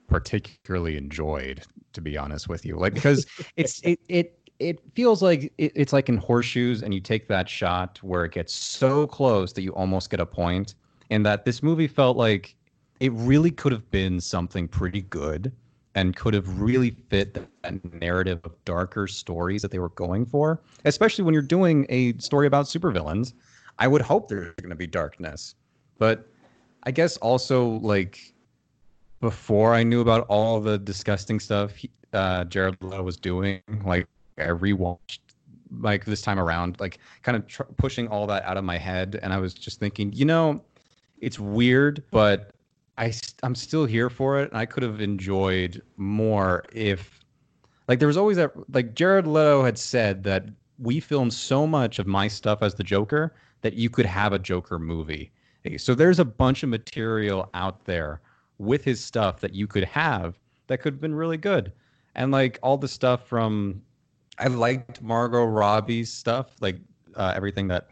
particularly enjoyed to be honest with you. Like because [LAUGHS] it's it it it feels like it, it's like in horseshoes and you take that shot where it gets so close that you almost get a point in that this movie felt like it really could have been something pretty good and could have really fit that narrative of darker stories that they were going for, especially when you're doing a story about supervillains. I would hope there's going to be darkness. But I guess also, like, before I knew about all the disgusting stuff he, uh, Jared Leto was doing, like, I rewatched like this time around, like, kind of tr- pushing all that out of my head. And I was just thinking, you know, it's weird, but I I'm still here for it, and I could have enjoyed more if like there was always that like Jared Leto had said that we filmed so much of my stuff as the Joker that you could have a Joker movie. So there's a bunch of material out there with his stuff that you could have that could have been really good. And like all the stuff from I liked Margot Robbie's stuff, like uh, everything that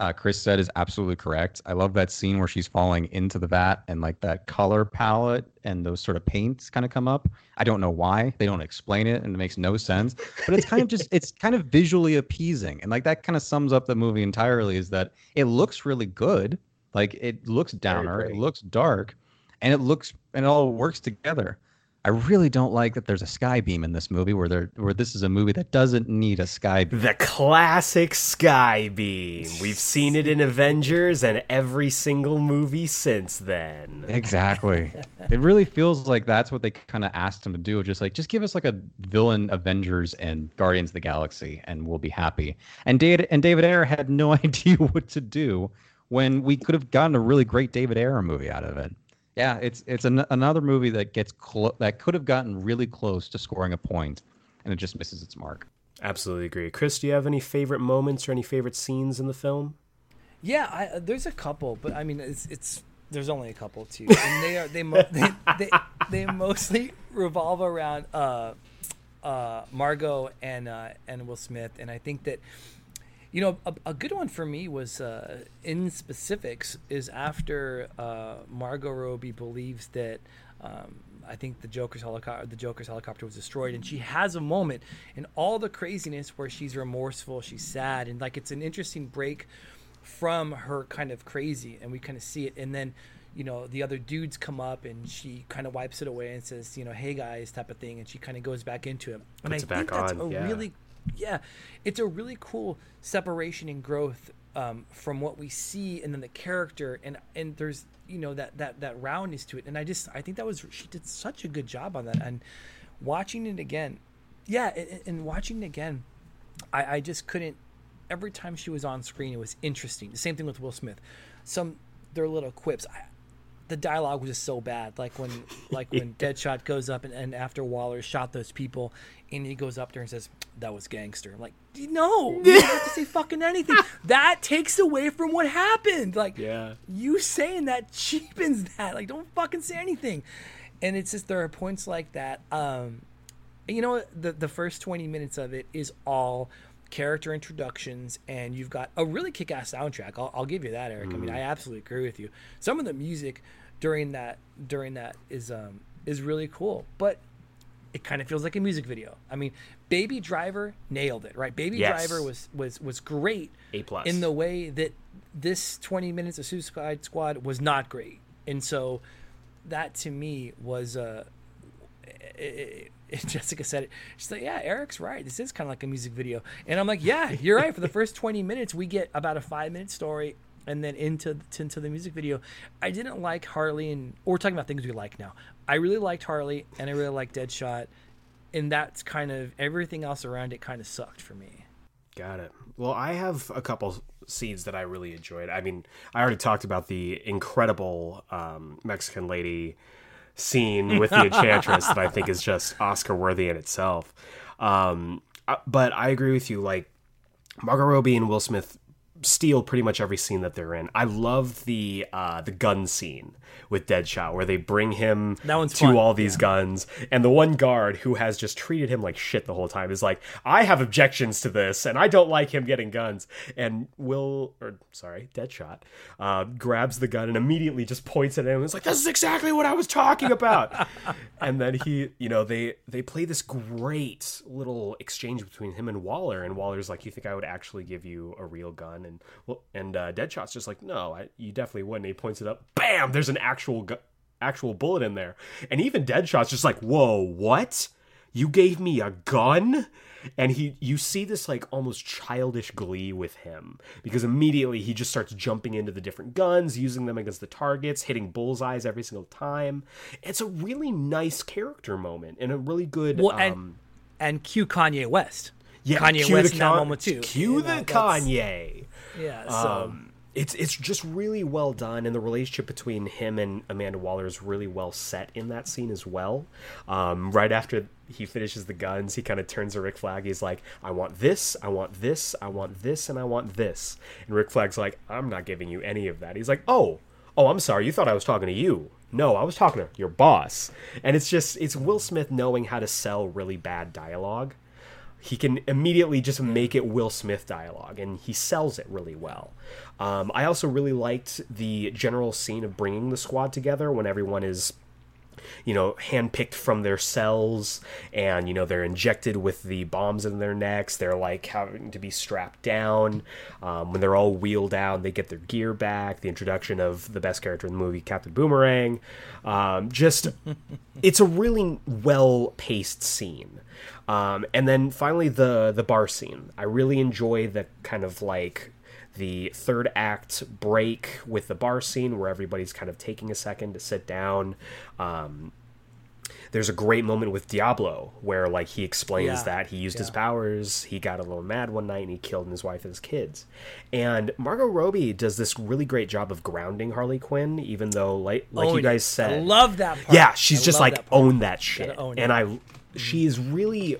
uh, Chris said is absolutely correct. I love that scene where she's falling into the vat and like that color palette and those sort of paints kind of come up. I don't know why they don't explain it and it makes no sense, but it's kind of just it's kind of visually appeasing and like that kind of sums up the movie entirely. Is that it looks really good, like it looks downer, it looks dark, and it looks and it all works together. I really don't like that there's a sky beam in this movie where there where this is a movie that doesn't need a sky beam. The classic sky beam. We've seen it in Avengers and every single movie since then. Exactly. [LAUGHS] it really feels like that's what they kind of asked him to do. Just like, just give us like a villain Avengers and Guardians of the Galaxy, and we'll be happy. And David and David Ayer had no [LAUGHS] idea what to do when we could have gotten a really great David Ayer movie out of it. Yeah, it's it's an, another movie that gets clo- that could have gotten really close to scoring a point, and it just misses its mark. Absolutely agree. Chris, do you have any favorite moments or any favorite scenes in the film? Yeah, I, there's a couple, but I mean, it's it's there's only a couple too, and they are they mo- [LAUGHS] they, they, they mostly revolve around uh, uh, Margot and uh, and Will Smith, and I think that you know, a, a, good one for me was uh, in specifics is after uh, Margot Robbie believes that um, I think the Joker's helicopter the Joker's helicopter was destroyed, and she has a moment in all the craziness where she's remorseful, she's sad, and like it's an interesting break from her kind of crazy, and we kind of see it, and then you know the other dudes come up and she kind of wipes it away and says you know hey guys type of thing and she kind of goes back into it and Puts i think that's on, a yeah. really yeah, it's a really cool separation and growth um, from what we see, and then the character, and and there's you know that that that roundness to it, and I just I think that was she did such a good job on that, and watching it again, yeah, and, and watching it again, I, I just couldn't. Every time she was on screen, it was interesting. The same thing with Will Smith. Some their little quips. I, the dialogue was just so bad. Like when like when [LAUGHS] Deadshot goes up and, and after Waller shot those people and he goes up there and says, That was gangster. I'm like, no, you don't have to say [LAUGHS] fucking anything. That takes away from what happened. Like Yeah. you saying that cheapens that. Like don't fucking say anything. And it's just there are points like that. Um you know the the first 20 minutes of it is all character introductions and you've got a really kick-ass soundtrack i'll, I'll give you that eric i mean i absolutely agree with you some of the music during that during that is um is really cool but it kind of feels like a music video i mean baby driver nailed it right baby Yes. driver was was was great A plus. in the way that this 20 minutes of suicide squad was not great and so that to me was uh it, it, [LAUGHS] Jessica said it. She's like, "Yeah, Eric's right. This is kind of like a music video." And I'm like, "Yeah, you're right. For the [LAUGHS] first 20 minutes, we get about a five minute story, and then into into the music video. I didn't like Harley, and we're talking about things we like now. I really liked Harley, and I really liked Deadshot, and that's kind of everything else around it. Kind of sucked for me. Got it. Well, I have a couple scenes that I really enjoyed. I mean, I already talked about the incredible um, Mexican lady scene [LAUGHS] with the Enchantress that I think is just Oscar worthy in itself. Um, uh, but I agree with you. Like Margot Robbie and Will Smith steal pretty much every scene that they're in. I love the uh, the gun scene with Deadshot where they bring him to fun, all these guns, and the one guard who has just treated him like shit the whole time is like, "I have objections to this, and I don't like him getting guns." And Will, or sorry, Deadshot, uh, grabs the gun and immediately just points at him and is like, "This is exactly what I was talking about." [LAUGHS] and then he, you know, they they play this great little exchange between him and Waller, and Waller's like, "You think I would actually give you a real gun?" And well, and uh, Deadshot's just like, "No, I, you definitely wouldn't." And he points it up, bam! There's an actual gu- actual bullet in there, and even Deadshot's just like, "Whoa, what? You gave me a gun?" And he, you see this like almost childish glee with him because immediately he just starts jumping into the different guns, using them against the targets, hitting bullseyes every single time. It's a really nice character moment and a really good. Well, um, and and cue Kanye West. yeah, Kanye West in that moment too. Cue You know, the Kanye. Yeah. So. Um, it's it's just really well done, and the relationship between him and Amanda Waller is really well set in that scene as well. Um, right after he finishes the guns, he kind of turns to Rick Flag. He's like, "I want this, I want this, I want this, and I want this." And Rick Flag's like, "I'm not giving you any of that." He's like, "Oh, oh, I'm sorry. You thought I was talking to you." No, I was talking to your boss. And it's just it's Will Smith knowing how to sell really bad dialogue he can immediately just make it Will Smith dialogue, and he sells it really well. Um, I also really liked the general scene of bringing the squad together when everyone is you know, handpicked from their cells, and you know they're injected with the bombs in their necks. They're like having to be strapped down. Um, when they're all wheeled out, they get their gear back. The introduction of the best character in the movie, Captain Boomerang. Um, just, [LAUGHS] it's a really well paced scene. Um, and then finally the the bar scene. I really enjoy the kind of like the third act break with the bar scene where everybody's kind of taking a second to sit down. Um, there's a great moment with Diablo where like he explains Yeah. that he used his powers, he got a little mad one night and he killed his wife and his kids. And Margot Robbie does this really great job of grounding Harley Quinn, even though like like Own you it. guys said, I love that part. yeah, she's I just like that own that shit, own and it. I she's really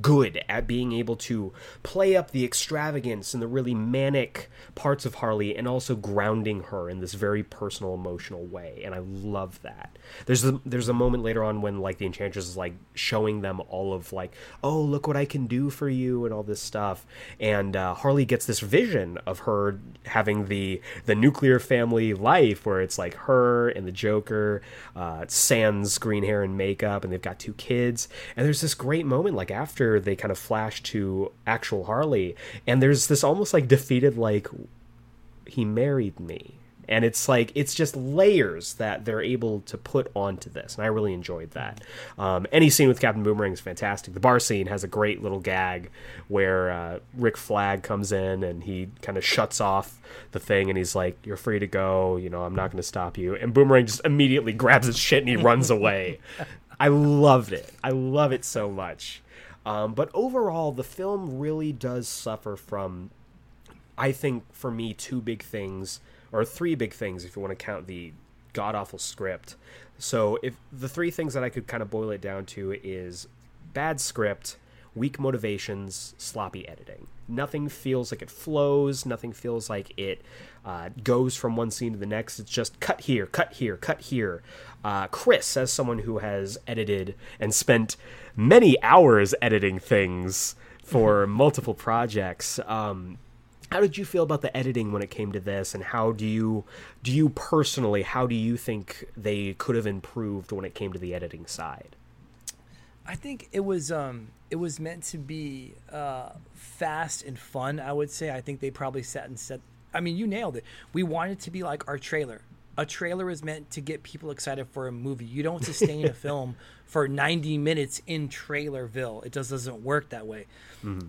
good at being able to play up the extravagance and the really manic parts of Harley and also grounding her in this very personal emotional way. And I love that. There's a there's a moment later on when like the enchantress is like showing them all of like oh look what I can do for you and all this stuff. And uh, Harley gets this vision of her having the the nuclear family life where it's like her and the Joker uh, sans green hair and makeup and they've got two kids. And there's this great moment like after they kind of flash to actual Harley. And there's this almost like defeated like he married me. And it's like it's just layers that they're able to put onto this. And i really enjoyed that. Um, any scene with captain boomerang is fantastic. The bar scene has a great little gag where uh, rick flag comes in and he kind of shuts off the thing and he's like you're free to go. You know i'm not going to stop you. And boomerang just immediately grabs his shit and he runs [LAUGHS] away. I loved it. I love it so much um, but overall the film really does suffer from I think for me, two big things, or three big things, if you want to count the god awful script. So, if the three things that I could kind of boil it down to is bad script, weak motivations, sloppy editing. Nothing feels like it flows. Nothing feels like it uh, goes from one scene to the next. It's just cut here, cut here, cut here. Uh, Chris, as someone who has edited and spent many hours editing things for [LAUGHS] multiple projects, um, how did you feel about the editing when it came to this and how do you do you personally how do you think they could have improved when it came to the editing side I think it was um it was meant to be uh, fast and fun. I would say. I think they probably sat and said. I mean, you nailed it. We wanted to be like our trailer. A trailer is meant to get people excited for a movie. You don't sustain a [LAUGHS] film for 90 minutes in trailerville. It just doesn't work that way.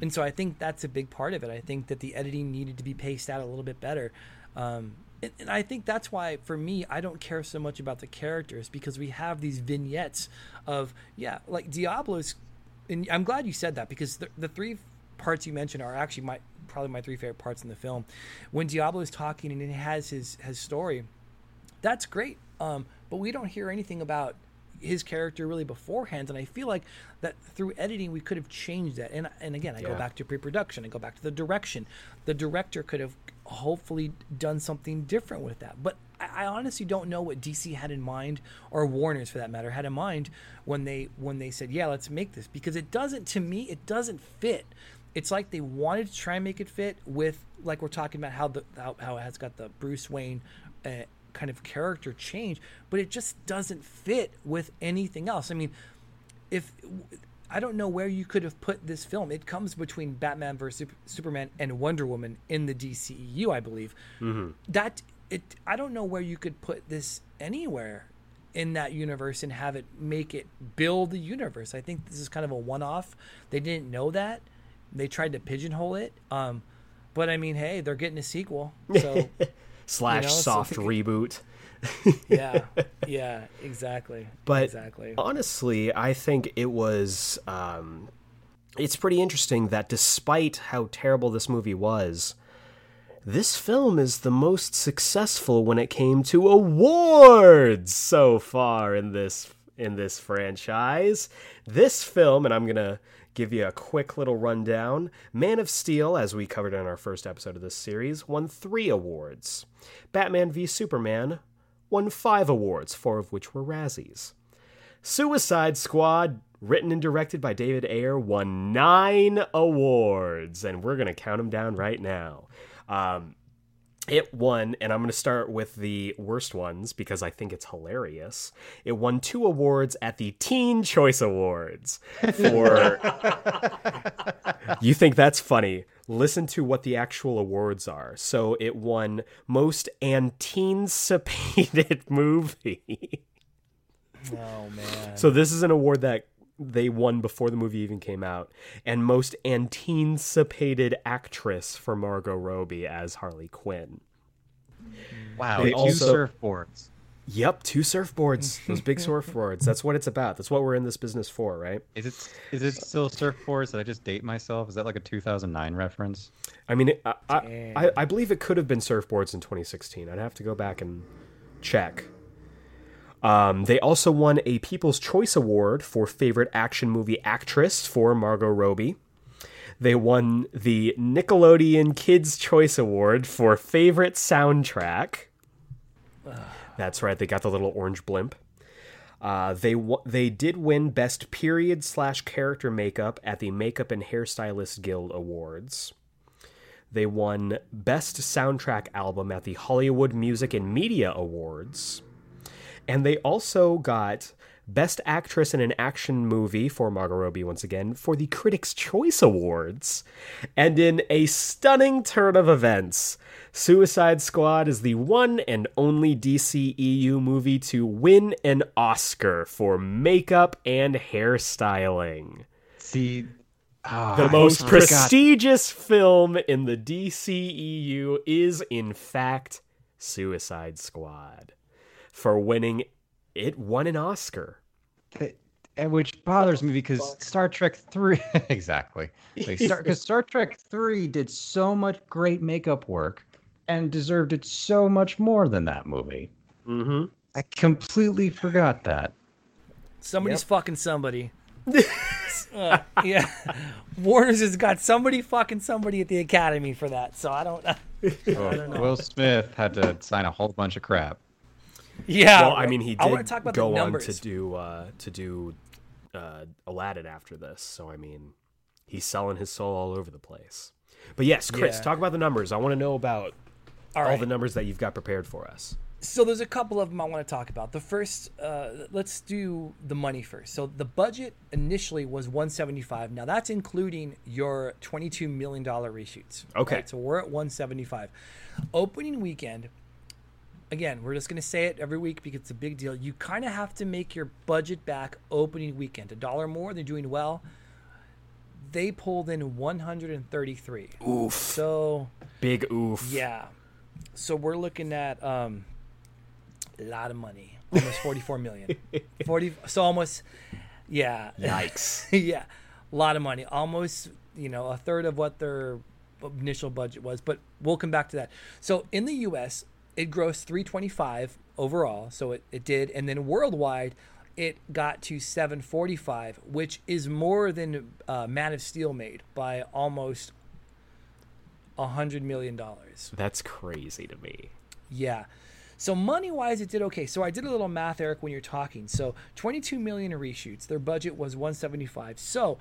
And so I think that's a big part of it. I think that the editing needed to be paced out a little bit better. Um, and, and I think that's why, for me, I don't care so much about the characters because we have these vignettes of, yeah, like Diablo's. And I'm glad you said that because the, the three parts you mentioned are actually my probably my three favorite parts in the film. When Diablo is talking and he has his his story, that's great. Um, but we don't hear anything about his character really beforehand, and I feel like that through editing we could have changed that. And and again, I go back to pre-production. I go back to the direction. The director could have hopefully done something different with that. But I, honestly don't know what DC had in mind, or Warner's for that matter, had in mind when they when they said, "Yeah, let's make this," because it doesn't. To me, it doesn't fit. It's like they wanted to try and make it fit with, like we're talking about how the how, how it has got the Bruce Wayne. Uh, kind of character change but it just doesn't fit with anything else i mean if I don't know where you could have put this film. It comes between Batman versus Superman and Wonder Woman in the DCEU, I believe. That it, I don't know where you could put this anywhere in that universe and have it make it build the universe. I think this is kind of a one-off. They didn't know that. They tried to pigeonhole it. Um, but I mean, hey, they're getting a sequel, so [LAUGHS] slash You know, so- soft reboot yeah, [LAUGHS] yeah, exactly, But exactly. honestly, I think it was. Um, it's pretty interesting that despite how terrible this movie was, this film is the most successful when it came to awards so far in this in this franchise. This film, and I'm gonna give you a quick little rundown. Man of Steel, as we covered in our first episode of this series, won three awards. Batman v Superman won five awards, four of which were Razzies. Suicide Squad, written and directed by David Ayer, won nine awards, and we're going to count them down right now. Um, It won, and I'm going to start with the worst ones because I think it's hilarious. It won two awards at the Teen Choice Awards for. [LAUGHS] you think that's funny? Listen to what the actual awards are. So it won Most Anticipated [LAUGHS] Movie. Oh man. So this is an award that they won before the movie even came out, and most anticipated actress for Margot Robbie as Harley Quinn. Wow, They two also- surfboards. Yep, two surfboards, those big surfboards. That's what it's about. That's what we're in this business for, right? Is it is it still surfboards? Did I just date myself? Is that like a 2009 reference? I mean, I, I, I, I believe it could have been surfboards in 2016. I'd have to go back and check. Um, they also won a People's Choice Award for Favorite Action Movie Actress for Margot Robbie. They won the Nickelodeon Kids' Choice Award for Favorite Soundtrack. That's right, they got the little orange blimp. Uh, they w- they did win Best Period slash Character Makeup at the Makeup and Hairstylist Guild Awards. They won Best Soundtrack Album at the Hollywood Music and Media Awards. And they also got Best Actress in an Action Movie for Margot Robbie once again for the Critics' Choice Awards. And in a stunning turn of events, Suicide Squad is the one and only DCEU movie to win an Oscar for makeup and hairstyling See, ah, the I most prestigious film in the DCEU is, in fact, Suicide Squad. For winning, it won an Oscar. Th- and which bothers me because Star Trek Three [LAUGHS] exactly because Star, 'cause Star Trek Three did so much great makeup work and deserved it so much more than that movie. Mm-hmm. I completely forgot that. Somebody's fucking somebody. [LAUGHS] Uh, yeah, Warner's has got somebody fucking somebody at the Academy for that. So I don't. [LAUGHS] Oh, Will Smith had to sign a whole bunch of crap. Yeah, Well, I mean, he I did want to talk about go the on to do uh, to do uh, Aladdin after this. So I mean, he's selling his soul all over the place. But yes, Chris, Yeah. talk about the numbers. I want to know about All all right. the numbers that you've got prepared for us. So there's a couple of them I want to talk about. The first, uh, let's do the money first. So the budget initially was 175. Now that's including your 22 million dollar reshoots. Okay. so we're at 175. Opening weekend. Again, we're just going to say it every week because it's a big deal. You kind of have to make your budget back opening weekend. A dollar more, they're doing well. They pulled in 133. Oof, So big oof. yeah. So we're looking at um a lot of money. Almost 44 million. [LAUGHS] 40 so almost yeah. Yikes. [LAUGHS] yeah. A lot of money. Almost, you know, a third of what their initial budget was, but we'll come back to that. So in the US, it grossed 325 overall, so it, it did, and then worldwide it got to 745, which is more than uh, Man of Steel made by almost a hundred million dollars. That's crazy to me. Yeah. So money wise, it did okay. So I did a little math, Eric, when you're talking. So 22 million reshoots. Their budget was 175. So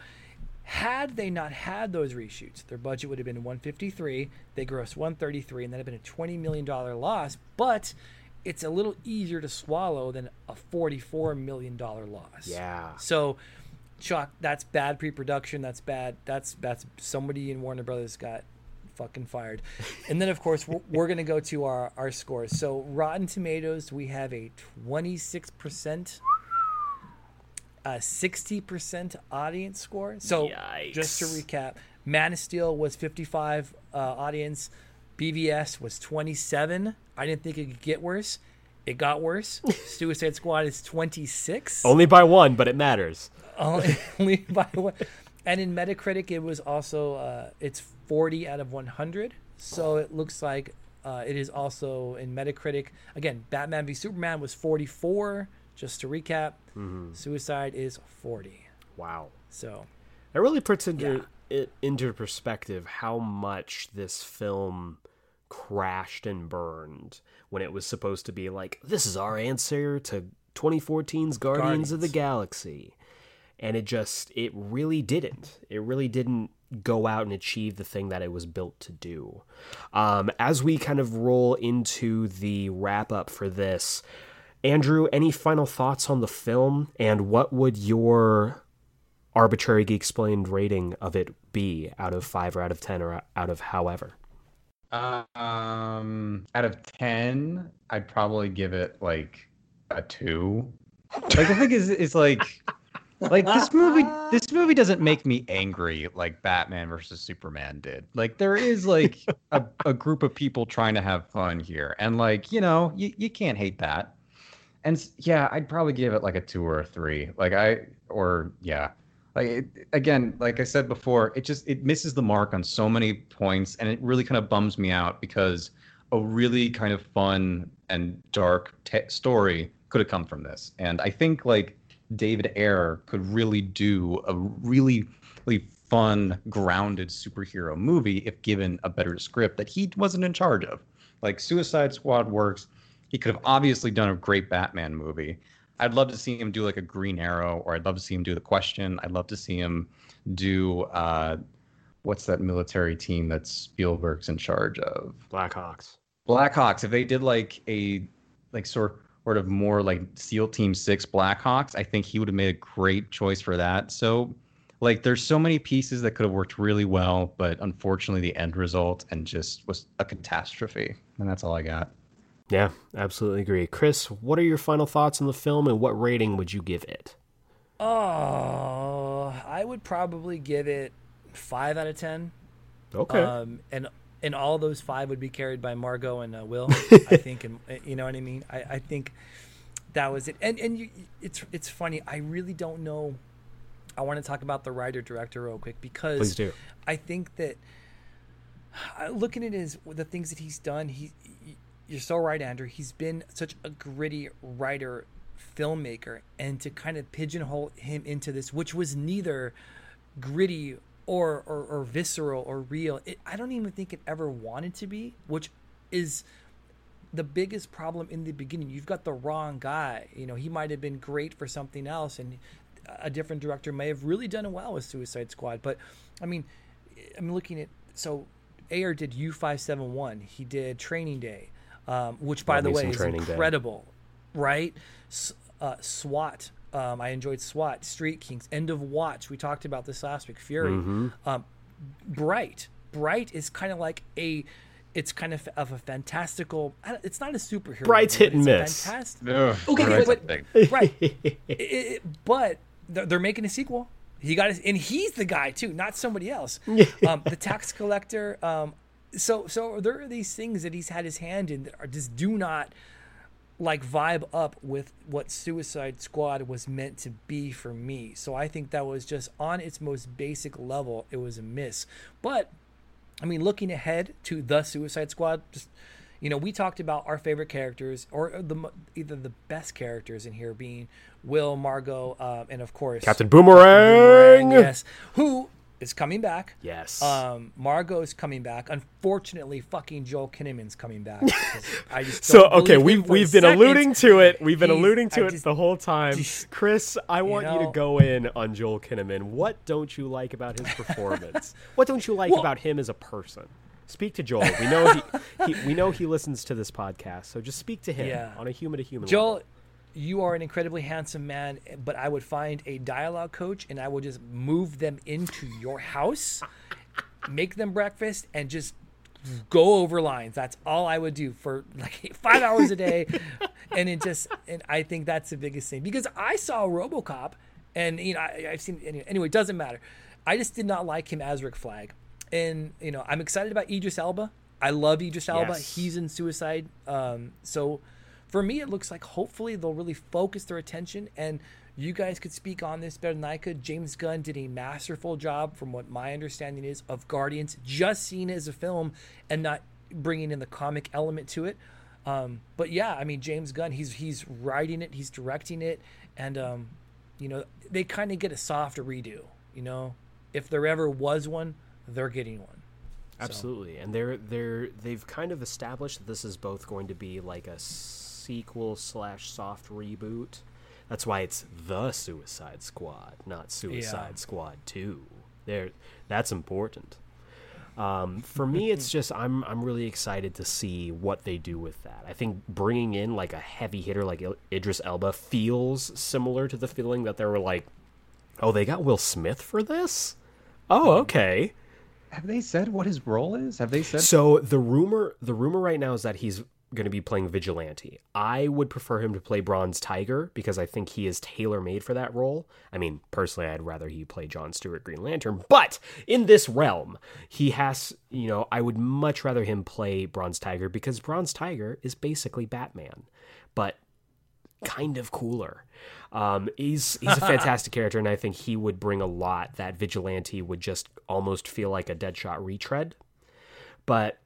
had they not had those reshoots, their budget would have been 153. They grossed 133, and that had been a 20 million dollar loss. But it's a little easier to swallow than a 44 million dollar loss. Yeah. So, Chuck, that's bad pre-production. That's bad. That's that's somebody in Warner Brothers got fucking fired. And then, of course, we're, we're gonna go to our our scores. So, Rotten Tomatoes, we have a 26 percent, a 60 percent audience score. So, just to recap, Man of Steel was 55 uh, audience. BVS was 27. I didn't think it could get worse. It got worse. [LAUGHS] Suicide Squad is 26. Only by one, but it matters. Only, [LAUGHS] only by one. And in Metacritic, it was also uh, it's 40 out of 100. So it looks like uh, it is also in Metacritic. Again, Batman v Superman was 44. Just to recap, Suicide is 40. Wow. So that really puts into Yeah. it into perspective how much this film crashed and burned when it was supposed to be like this is our answer to 2014's Guardians, of the Galaxy. And it just it really didn't. It really didn't go out and achieve the thing that it was built to do. Um, as we kind of roll into the wrap up for this, Andrew, any final thoughts on the film, and what would your arbitrary geek explained rating of it be out of five or out of ten or out of however? Um, out of ten, I'd probably give it like a two. Like the thing is, is like, like this movie. This movie doesn't make me angry like Batman versus Superman did. Like there is like a, a group of people trying to have fun here, and like you know, you you can't hate that. And yeah, I'd probably give it like a two or a three. Like I or yeah, like it, again like i said before it just it misses the mark on so many points and it really kind of bums me out because a really kind of fun and dark te- story could have come from this. And i think like david ayer could really do a really really fun grounded superhero movie if given a better script that he wasn't in charge of. Like suicide squad works he could have obviously done a great batman movie I'd love to see him do like a Green Arrow, or I'd love to see him do the Question. I'd love to see him do uh, what's that military team that Spielberg's in charge of? Blackhawks. Blackhawks. If they did like a like sort sort of more like SEAL Team Six Blackhawks, I think he would have made a great choice for that. So like there's so many pieces that could have worked really well, but unfortunately the end result and just was a catastrophe. And that's all I got. Yeah, absolutely agree. Chris, what are your final thoughts on the film and what rating would you give it? Oh, I would probably give it five out of ten. Okay. Um, and and all those five would be carried by Margot and uh, Will. [LAUGHS] I think, and you know what I mean. I, I think that was it. And and you, it's it's funny. I really don't know. I want to talk about the writer director real quick because Please do. I think that looking at his the things that he's done, he you're so right, Andrew. He's been such a gritty writer, filmmaker, and to kind of pigeonhole him into this, which was neither gritty or or, or visceral or real. It, I don't even think it ever wanted to be, which is the biggest problem in the beginning. You've got the wrong guy. You know, he might have been great for something else, and a different director may have really done well with Suicide Squad. But I mean, I'm looking at so Ayer did U571. He did Training Day um, which by the way is incredible, day. right? Uh, SWAT. Um, I enjoyed SWAT, Street Kings, End of Watch. We talked about this last week. Fury, mm-hmm. um, Bright. Bright is kind of like a. It's kind of of a fantastical. It's not a superhero. Bright's hit and miss. Fantastic. Ugh, okay, but, but right, [LAUGHS] it, it, but they're, they're making a sequel. He got his, and he's the guy too, not somebody else. um, the tax collector. Um, so so there are these things that he's had his hand in that are just do not like vibe up with what Suicide Squad was meant to be for me. So I think that was just on its most basic level, it was a miss. But I mean, looking ahead to the Suicide Squad, just you know, we talked about our favorite characters, or the either the best characters in here being Will, Margot, uh, and of course Captain Boomerang. Boomerang. Yes, who is coming back. Yes. Um, Margot's coming back. Unfortunately, fucking Joel Kinnaman's coming back. [LAUGHS] I just so okay. We've we've been second. alluding to it. We've been alluding to I it just, the whole time. Just, Chris, I want you, know, you, to go in on Joel Kinnaman. What don't you like about his performance? [LAUGHS] what don't you like well, about him as a person? Speak to Joel. We know he, he, we know he listens to this podcast, so just speak to him yeah. on a human to human. Joel, level you are an incredibly handsome man, but I would find a dialogue coach and I would just move them into your house, make them breakfast, and just go over lines. That's all I would do for like [LAUGHS] five hours a day. and it just, and I think that's the biggest thing because I saw Robocop and, you know, I, have seen, anyway, it doesn't matter. I just did not like him as Rick Flag. And, you know, I'm excited about Idris Elba. I love Idris Elba. Yes. He's in Suicide. Um, so, for me, it looks like hopefully they'll really focus their attention and you guys could speak on this better than I could. James Gunn did a masterful job, from what my understanding is, of Guardians, just seen as a film and not bringing in the comic element to it. Um, but yeah, I mean James Gunn, he's he's writing it, he's directing it, and um, you know they kind of get a soft redo. You know, if there ever was one, they're getting one. Absolutely, so. and they're they're they've kind of established that this is both going to be like a sequel slash soft reboot. That's why it's the Suicide Squad, not Suicide yeah. Squad Two. There, that's important. Um, for me, it's [LAUGHS] just I'm I'm really excited to see what they do with that. I think bringing in like a heavy hitter like Idris Elba feels similar to the feeling that they were like, oh, they got Will Smith for this. Oh, okay. Have they said what his role is? Have they said? So the rumor the rumor right now is that he's going to be playing vigilante. I would prefer him to play Bronze Tiger because I think he is tailor made for that role. I mean, personally, I'd rather he play John Stewart Green Lantern, but in this realm, he has, you know, I would much rather him play Bronze Tiger because Bronze Tiger is basically Batman, but kind of cooler. Um, he's he's a [LAUGHS] fantastic character, and I think he would bring a lot. That vigilante would just almost feel like a Deadshot retread. But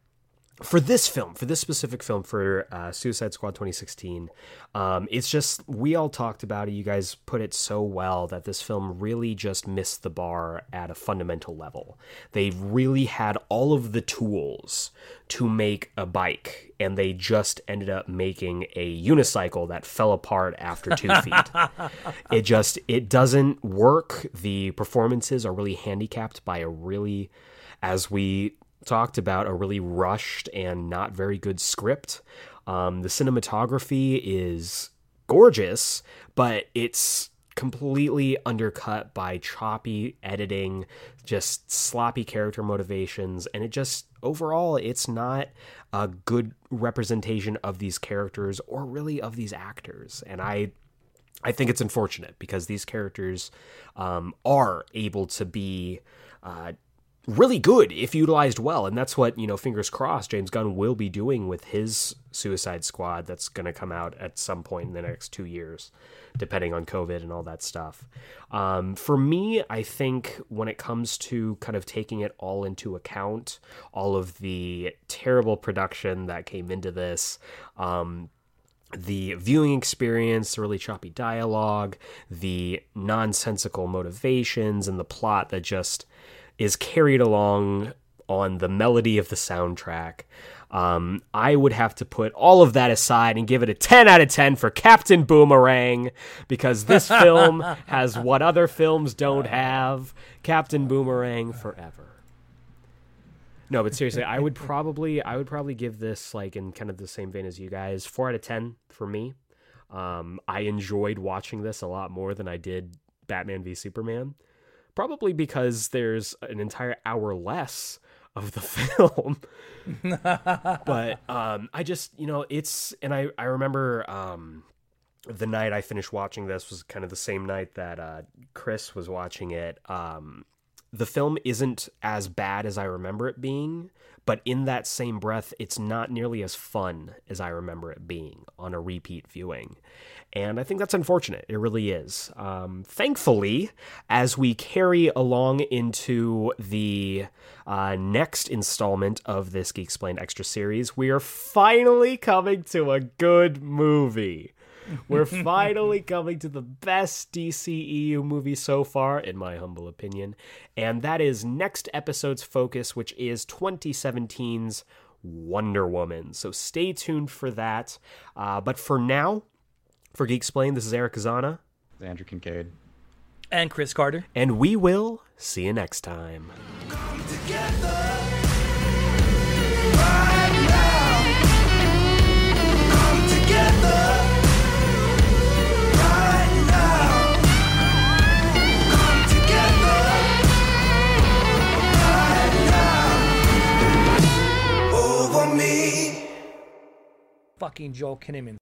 for this film, for this specific film, for uh, Suicide Squad 2016, um, it's just we all talked about it. You guys put it so well that this film really just missed the bar at a fundamental level. They really had all of the tools to make a bike, and they just ended up making a unicycle that fell apart after two [LAUGHS] feet. it just it doesn't work. The performances are really handicapped by a really, as we talked about a really rushed and not very good script. Um, the cinematography is gorgeous, but it's completely undercut by choppy editing, just sloppy character motivations, and it just overall it's not a good representation of these characters or really of these actors. And I I think it's unfortunate because these characters um, are able to be uh, really good if utilized well. And that's what, you know, fingers crossed, James Gunn will be doing with his Suicide Squad that's going to come out at some point in the next two years, depending on COVID and all that stuff. Um, for me, I think when it comes to kind of taking it all into account, all of the terrible production that came into this, um, the viewing experience, the really choppy dialogue, the nonsensical motivations, and the plot that just is carried along on the melody of the soundtrack. Um, I would have to put all of that aside and give it a 10 out of 10 for Captain Boomerang because this [LAUGHS] film has what other films don't have Captain Boomerang forever. No, but seriously, I would probably I would probably give this like in kind of the same vein as you guys, 4 out of 10 for me. Um, I enjoyed watching this a lot more than I did Batman v Superman probably because there's an entire hour less of the [LAUGHS] film. but um, I just, you know, it's and I I remember um, the night I finished watching this was kind of the same night that uh, Chris was watching it. Um, the film isn't as bad as I remember it being, but in that same breath, it's not nearly as fun as I remember it being on a repeat viewing. And I think that's unfortunate. It really is. Um, thankfully, as we carry along into the uh, next installment of this Geek Explained Extra series, we are finally coming to a good movie. We're [LAUGHS] finally coming to the best DCEU movie so far, in my humble opinion. And that is next episode's focus, which is 2017's Wonder Woman. So stay tuned for that. Uh, but for now, for Geek Explained, this is Eric Kazana. Andrew Kincaid. And Chris Carter. And we will see you next time. Come together. Come together. Come together. Fucking Joel Kinnaman